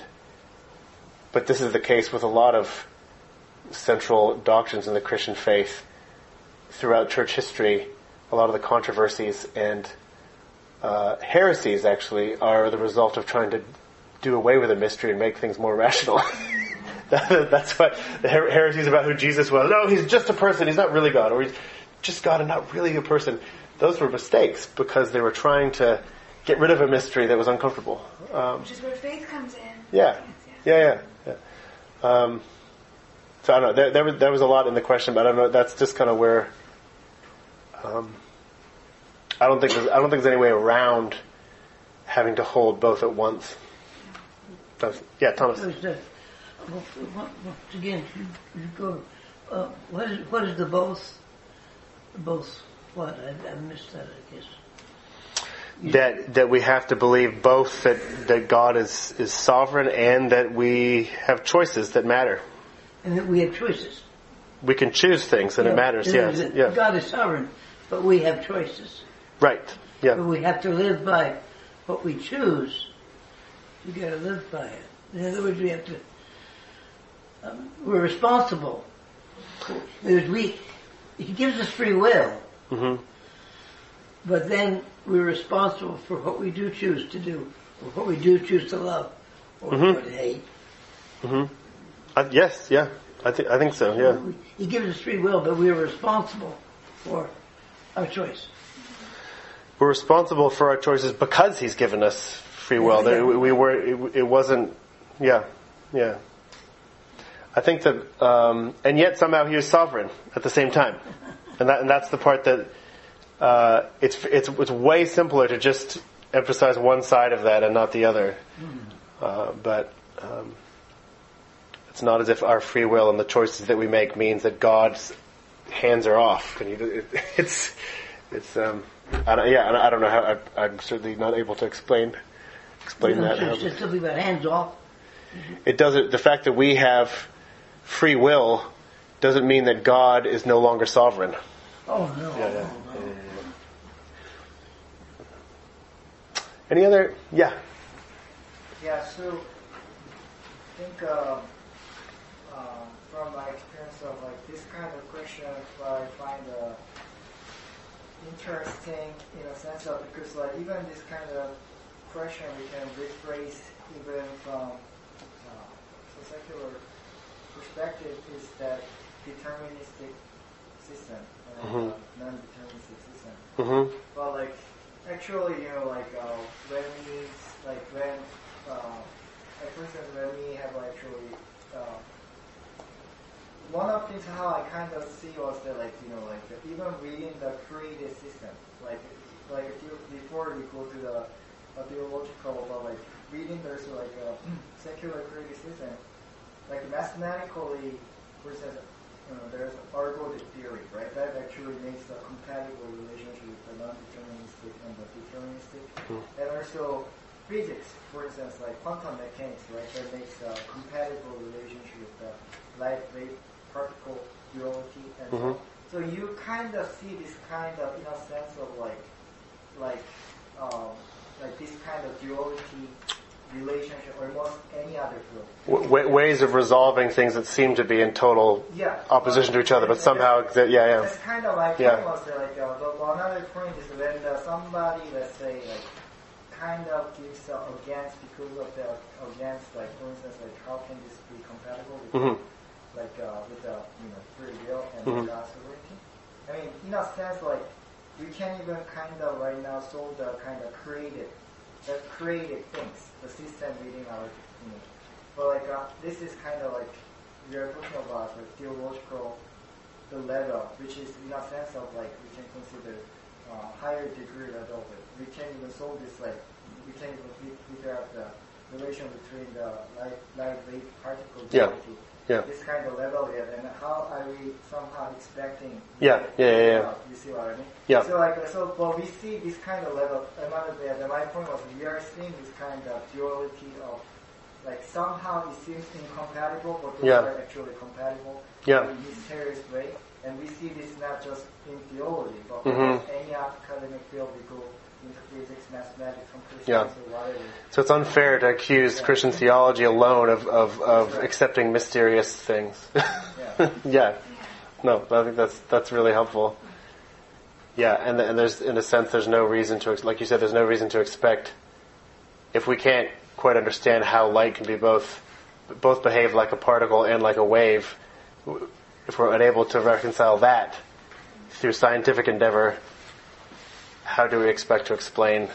but this is the case with a lot of central doctrines in the Christian faith throughout church history. A lot of the controversies and uh, heresies actually are the result of trying to do away with a mystery and make things more rational. that, that's what the her- heresies about who Jesus was. No, he's just a person. He's not really God, or he's just God and not really a person. Those were mistakes because they were trying to get rid of a mystery that was uncomfortable. Um, Which is where faith comes in. yeah, yeah, yeah. yeah. Um, so I don't know. There, there, was, there was a lot in the question, but I don't know. That's just kind of where. Um, I don't think there's, I don't think there's any way around having to hold both at once. That's, yeah, Thomas. What is that? Once once again, you, you go, uh, what is, what is the both, both, what, I, I missed that, I guess. That that we have to believe both that, that God is, is sovereign and that we have choices that matter. And that we have choices. We can choose things and it matters. Yes. Yeah. God is sovereign, but we have choices. Right. But Yeah. we have to live by what we choose. We got to live by it. In other words, we have to. Um, we're responsible. There's we. He gives us free will, hmm but then we're responsible for what we do choose to do, or what we do choose to love, or Mhm. what to hate. hmm Uh, yes. Yeah. I think I think so. Yeah. He gives us free will, but we're responsible for our choice. We're responsible for our choices because He's given us free will. Yeah. We, we were. It, it wasn't. Yeah. Yeah. I think that, um, and yet somehow He is sovereign at the same time, and that and that's the part that uh, it's it's it's way simpler to just emphasize one side of that and not the other. Uh, but um, it's not as if our free will and the choices that we make means that God's hands are off. And he, it, it's it's um, I don't, yeah I don't know how I, I'm certainly not able to explain explain that. It's just something about hands off. It doesn't. The fact that we have free will doesn't mean that God is no longer sovereign. Oh, no. Yeah, yeah. Oh, no. yeah, yeah. Any other? Yeah. Yeah, so I think um, um, from my experience of like this kind of question, I find uh, interesting in a sense of because like even this kind of question we can rephrase even from uh, secular perspective is that deterministic system and uh, non-deterministic system. Mm-hmm. Well, like actually, you know, like uh, when we like when uh, like for instance, when we have actually uh, one of things how I kind of see was that like you know like the, even within the created system, like like if you, before we go to the uh, theological, but like reading there's like a secular created system, like mathematically, for instance, you know, there's ergodic theory, right? That actually makes a compatible relationship with the non-deterministic and the deterministic. And also physics, for instance, like quantum mechanics, right? That makes a compatible relationship with the light wave particle duality and so on. So you kind of see this kind of, in a sense of like, like, um, like this kind of duality relationship or almost any other field. W- ways of resolving things that seem to be in total Yeah. opposition to each other, but somehow, yeah, yeah. That's kind of like Yeah. that, like uh, the, another point is when uh, somebody let's say like kind of gives uh, against because of the against like for instance like how can this be compatible with Mhm. like uh, with the you know free will and Mhm. God's sovereignty? I mean in a sense like we can't even kind of right now solve the kind of creative the created things the system within our image. But like uh, this is kind of like we are talking about like theological the level, which is in a sense of like we can consider uh, higher degree level of it. We can even solve this like we can even fi- figure out the relation between the light light wave particle Yeah. Yeah. This kind of level yet, and how are we somehow expecting? Yeah, yeah, yeah, yeah. You see what I mean? Yeah. So like so, but we see this kind of level. Another way, and my point was we are seeing this kind of duality of like somehow it seems incompatible, but those Yeah. are actually compatible Yeah. in mysterious way. And we see this not just in theology, but Mhm. in any academic field we go Yeah. science, or whatever. So it's unfair to accuse Christian theology alone of, of, of accepting mysterious things. Yeah. yeah. No, I think that's that's really helpful. Yeah, and and there's in a sense there's no reason to like you said there's no reason to expect if we can't quite understand how light can be both both behave like a particle and like a wave if we're unable to reconcile that through scientific endeavor how do we expect to explain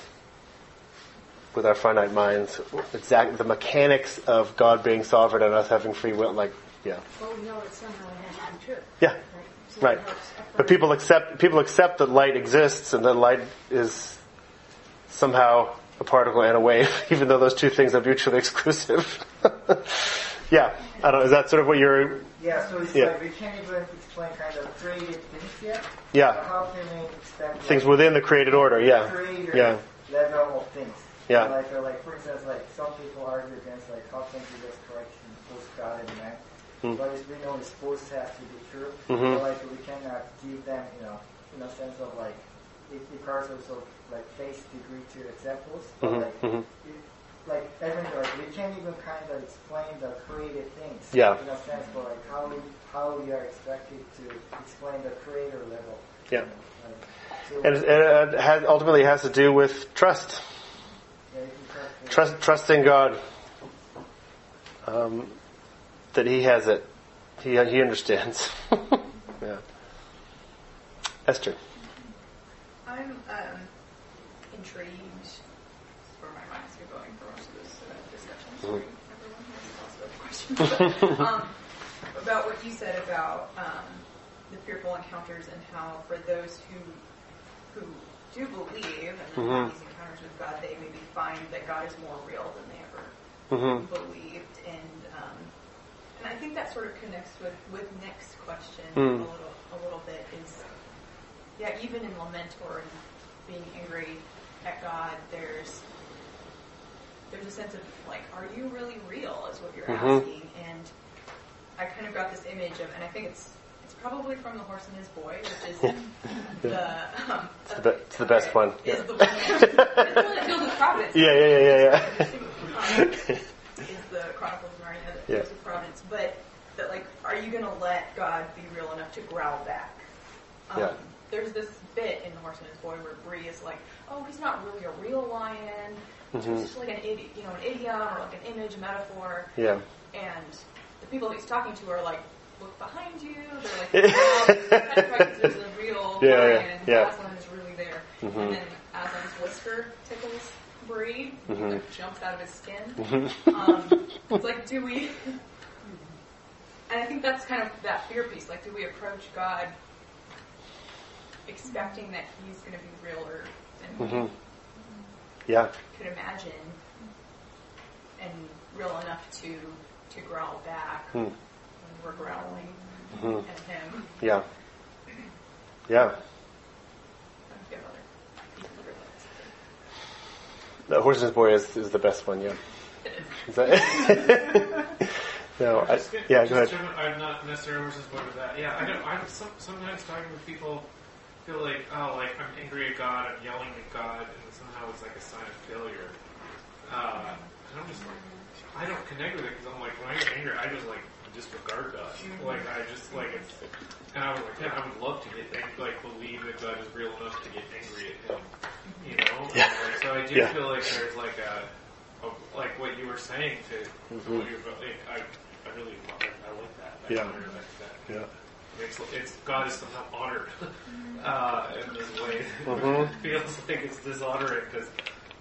with our finite minds exact the mechanics of God being sovereign and us having free will like yeah Well, we know that somehow has to be true. yeah Right. So Right. But people accept people accept that light exists and that light is somehow a particle and a wave, even though those two things are mutually exclusive. Yeah, I don't. know. Is that sort of what you're? Yeah, so it's Yeah. like we can't even explain kind of creative things yet. Yeah. But how can we expect Things like, within the created order. Yeah, creator yeah, level of things? Yeah. Like, uh, like for instance, like some people argue against like how can Jesus correct both God and man? Hmm. But as we know, it's both have to be true. Mhm. So like we cannot give them, you know, in a sense of like it sort of like face degree to examples. But Mhm, like mhm. it, like everything, like we can't even kind of explain the created things. Yeah. In a sense, but like how we how we are expected to explain the creator level. Yeah. You know, like, so, and it, it has, ultimately has to do with trust, yeah, trust- trust, trusting God, um, that He has it, He He understands. yeah, Esther. I'm um, intrigued where my mind's been going for most of this uh, discussion. Sorry, everyone has lots of questions. um, about what you said about um, the fearful encounters and how for those who who do believe and then have these encounters with God, they maybe find that God is more real than they ever hmm believed, and um, and I think that sort of connects with with Nick's question Mm. a little a little bit. Is yeah, even in lament or in being angry at God, there's there's a sense of like, are you really real? Is what you're Mhm. asking, and I kind of got this image of, and I think it's it's probably from The Horse and His Boy, which is the um, It's the, be- it's the best one. is the the one that deals with Providence. Yeah, yeah, yeah, yeah, yeah. is the Chronicles of Narnia that Yeah. deals with Providence, but that like, are you going to let God be real enough to growl back? Um, Yeah. There's this bit in The Horse and His Boy where Bree is like, "Oh, he's not really a real lion. Mhm. It's just like an idi- you know an idiom or like an image, a metaphor." yeah. And the people he's talking to are like, "Look behind you." They're like, "Wow, Petrarch is a real Yeah, lion. yeah, and yeah. Aslan is really there." Mhm. And then Aslan's whisker tickles Bree. Mhm. like jumps out of his skin. Mhm. Um, it's like, do we? And I think that's kind of that fear piece. Like, do we approach God expecting that He's going to be realer than we Mhm. Yeah. could imagine, and real enough to to growl back Hmm. when we're growling Mhm. at Him? Yeah. Yeah. I don't get other pieces of advice. The Horse's Boy is, is the best one, yeah. It is. Is that no, I, yeah, go ahead. I'm not necessarily versus what with that. Yeah, I don't. I'm some, sometimes talking with people feel like, oh, like I'm angry at God, I'm yelling at God, and somehow it's like a sign of failure. Uh, and I'm just like, I don't connect with it because I'm like, when I get angry, I just like disregard God. Like I just like it's. And I was like, yeah, I would love to get ang- like believe that God is real enough to get angry at Him. You know. And, Yeah. like, so I do Yeah. feel like there's like a, a like what you were saying to Mhm. what you're, like, I I really love it. I like that. I Yeah. honor that. that. Yeah. It's, it's God is somehow honored uh, in this way. Mhm. it feels like it's dishonoring because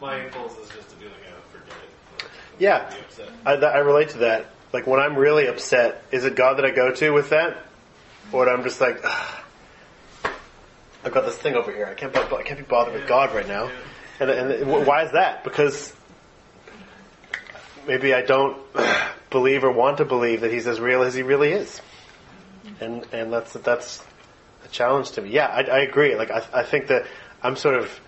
my impulse is just to be like, oh, forget it. Like, Yeah. I, th- I relate to that. Like when I'm really upset, is it God that I go to with that, or I'm just like, I've got this thing over here. I can't, bo- I can't be bothered with God right now. And, and wh- why is that? Because maybe I don't believe or want to believe that He's as real as He really is. And and that's that's a challenge to me. Yeah, I, I agree. Like I, I think that I'm sort of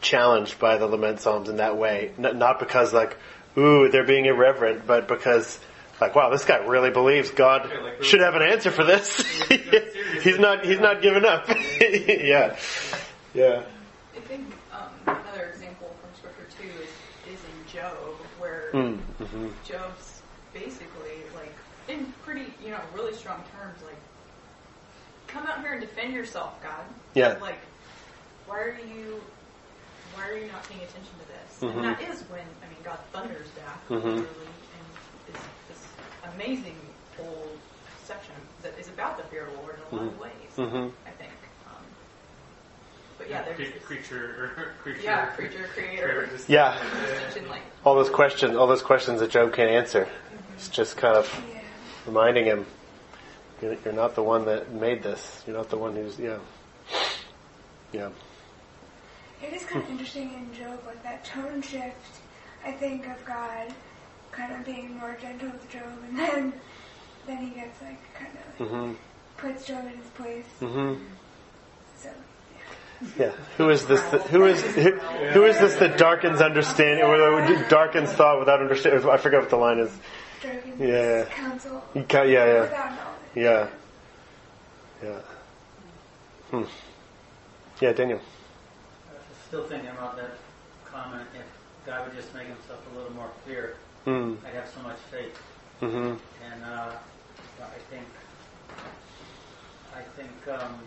challenged by the lament psalms in that way. N- not because like, ooh, they're being irreverent, but because like, wow, this guy really believes God Yeah, like- should have an answer for this. he's not. He's not giving up. yeah. Yeah. I think um, another example from scripture too is, is in Job, where Mm, mhm. Job's basically like in pretty, you know, really strong terms, like, come out here and defend yourself, God. Yeah. Like, why are you, why are you not paying attention to this? Mhm. And that is when, I mean, God thunders back, Mhm. literally, and is this amazing whole section that is about the fear of the Lord in a lot of Mhm. ways. Mhm. I think. Um, but yeah, there's Cre- this- creature or creature. yeah, creature, creator. Yeah. like, All those questions. All those questions that Job can't answer. It's just kind of Yeah. Reminding him, you're, not the one that made this. You're not the one who's yeah. Yeah. It is kind of interesting in Job, like that tone shift. I think of God kind of being more gentle with Job, and then then he gets like kind of like hmm puts Job in his place. Mm-hmm. So Yeah. Who is this? That, who is who, who is this that darkens understanding or darkens thought without understanding? I forget what the line is. Dragon's Yeah. counsel You ca- Yeah, yeah, without knowledge. yeah, yeah. Hmm. Yeah, Daniel. Still thinking about that comment. If God would just make himself a little more clear, Mm. I'd have so much faith. Mm-hmm. And uh, I think, I think um,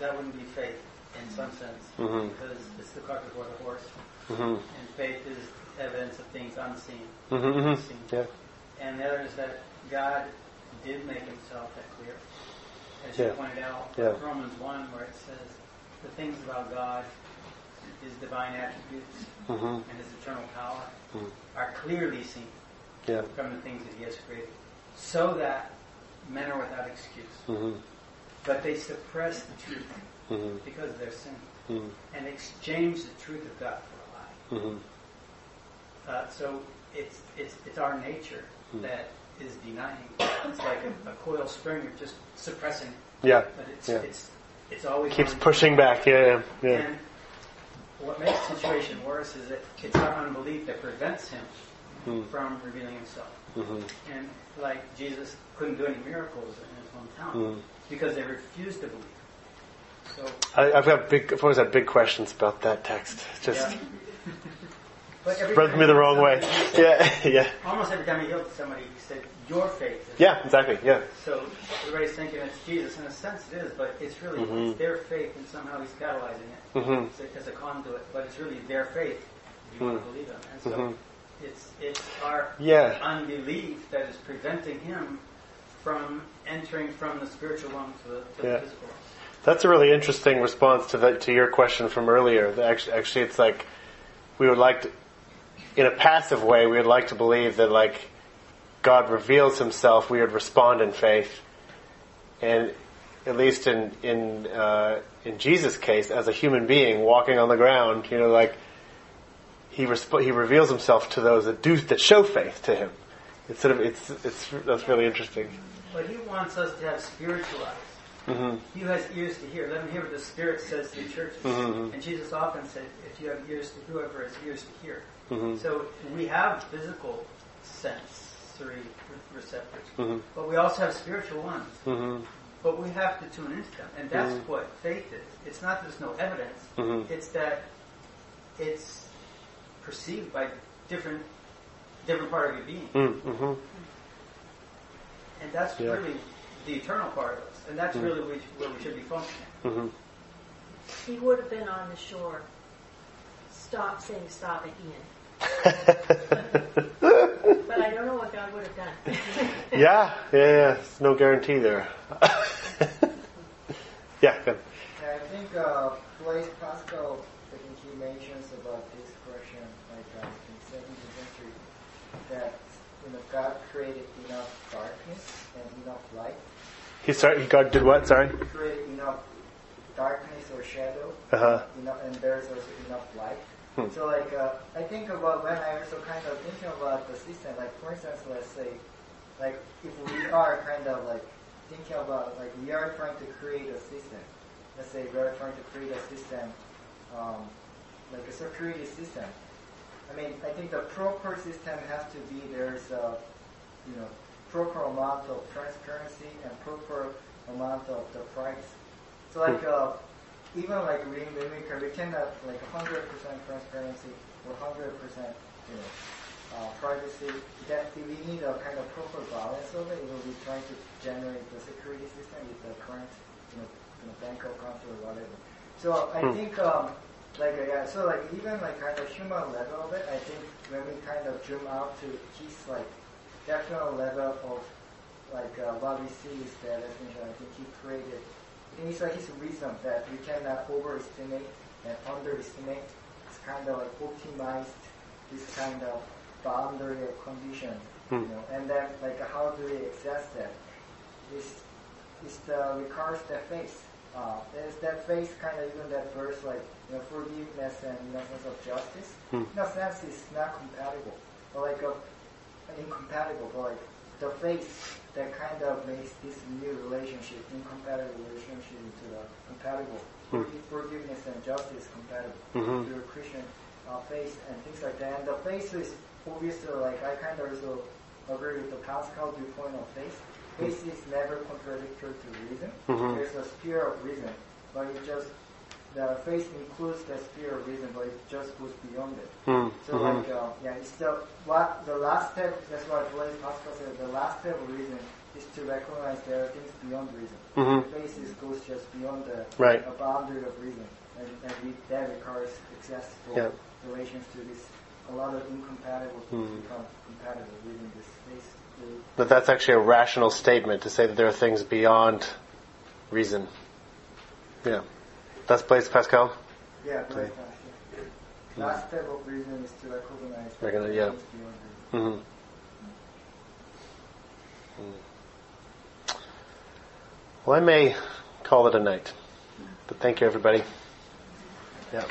that wouldn't be faith in some sense, Mhm. because it's the cart before the horse, mm-hmm. and faith is evidence of things unseen. hmm Yeah. And the other is that God did make himself that clear. As you Yeah. pointed out, Yeah. Romans 1, where it says the things about God, his divine attributes, hmm and his eternal power, Mm. are clearly seen Yeah. from the things that he has created, so that men are without excuse. hmm But they suppress the truth hmm because of their sin, and exchange the truth of God for a lie. Hmm Uh, so it's it's it's our nature Mm. that is denying. It's like a, a coil spring, you're just suppressing Yeah. but it's Yeah. it's it's always Keeps pushing back. Yeah. Yeah. yeah. And what makes the situation worse is that it's our unbelief that prevents him Mm. from revealing himself. Mm-hmm. And like Jesus couldn't do any miracles in his hometown Mm. because they refused to believe. So I, I've got big, I've always had big questions about that text. Just yeah. Rubbed me the wrong healed way. somebody, Yeah, yeah, Almost every time he healed somebody, he said, "Your faith." Is yeah, exactly. Yeah, So everybody's thinking it's Jesus. In a sense, it is, but it's really Mhm. it's their faith, and somehow he's catalyzing it Mhm. as, a, as a conduit. But it's really their faith. You want Mhm. to believe him, and so Mhm. it's it's our Yeah. unbelief that is preventing him from entering from the spiritual realm to the, to Yeah. the physical realm. That's a really interesting response to that to your question from earlier. That Actually, actually, it's like we would like to, in a passive way, we would like to believe that like God reveals Himself, we would respond in faith, and at least in in uh, in Jesus' case, as a human being walking on the ground, you know, like he resp- he reveals Himself to those that do that show faith to Him. It's sort of it's it's that's really interesting. But he wants us to have spiritual eyes. hmm He has ears to hear, let him hear what the Spirit says to the churches. Mhm. And Jesus often said, if you have ears to, whoever has ears to hear. Mhm. So we have physical sensory re- receptors, Mhm. but we also have spiritual ones. hmm But we have to tune into them, and that's Mhm. what faith is. It's not that there's no evidence; Mhm. it's that it's perceived by different different part of your being, Mm-hmm. and that's Yeah. really the eternal part of us, and that's really where we should be functioning. Mm-hmm. He would have been on the shore. Stop saying stop at Ian. But I don't know what God would have done. yeah, yeah, yeah. There's no guarantee there. yeah, good. I think uh, Blaise Pascal, I think he mentions about this question, like uh, in 17th century, that you know God created enough darkness and enough light. He sorry. God did what? Sorry. He created enough darkness or shadow, Uh huh. enough, and there's also enough light. Hmm. So like uh, I think about when I also kind of thinking about the system. Like for instance, let's say, like if we are kind of like thinking about like we are trying to create a system. Let's say we are trying to create a system, um, like a security system. I mean, I think the proper system has to be there's a you know proper amount of transparency and proper amount of the price. So like uh, even like we when we can we cannot like 100% transparency or 100% you know uh, privacy. That we need a kind of proper balance of it. We will be trying to generate the security system with the current you know, you know bank account or whatever. So I Hmm. think um, like uh, yeah, so like even like kind of human level of it, I think when we kind of zoom out to his like definite level of like uh, what we see is that I think he created. I it's like his wisdom that we cannot overestimate and underestimate. It's kind of like optimized this kind of boundary or condition, Hmm. you know, and then like how do we access that? Is is the requires that face. Uh, there's that face kind of even that verse like you know forgiveness and you know sense of justice. Hmm. In a sense, it's not compatible, but like a incompatible, but like the face that kind of makes this new relationship, incompatible relationship into the compatible. Hmm. Forgiveness and justice compatible Mhm. to a Christian uh, faith and things like that. And the faith is obviously like I kind of also agree with the Pascal viewpoint of faith. Faith is never contradictory to reason. Mhm. There's a sphere of reason, but it just the faith includes the sphere of reason, but it just goes beyond it. Mm, So mhm. like uh, yeah, it's the what the last step. That's why Blaise Pascal said the last step of reason is to recognize there are things beyond reason. Mhm. Faith is goes just beyond the Right. a boundary of reason, and, and we, that requires accessible Yeah. relations to this. A lot of incompatible things Hmm. become compatible within this space. But that's actually a rational statement to say that there are things beyond reason. Yeah. That's Blaise Pascal? Yeah, Blaise Pascal. Last step of reason is to recognize Recognize, yeah. are things beyond reason. hmm Well, I may call it a night. But thank you, everybody. Yeah.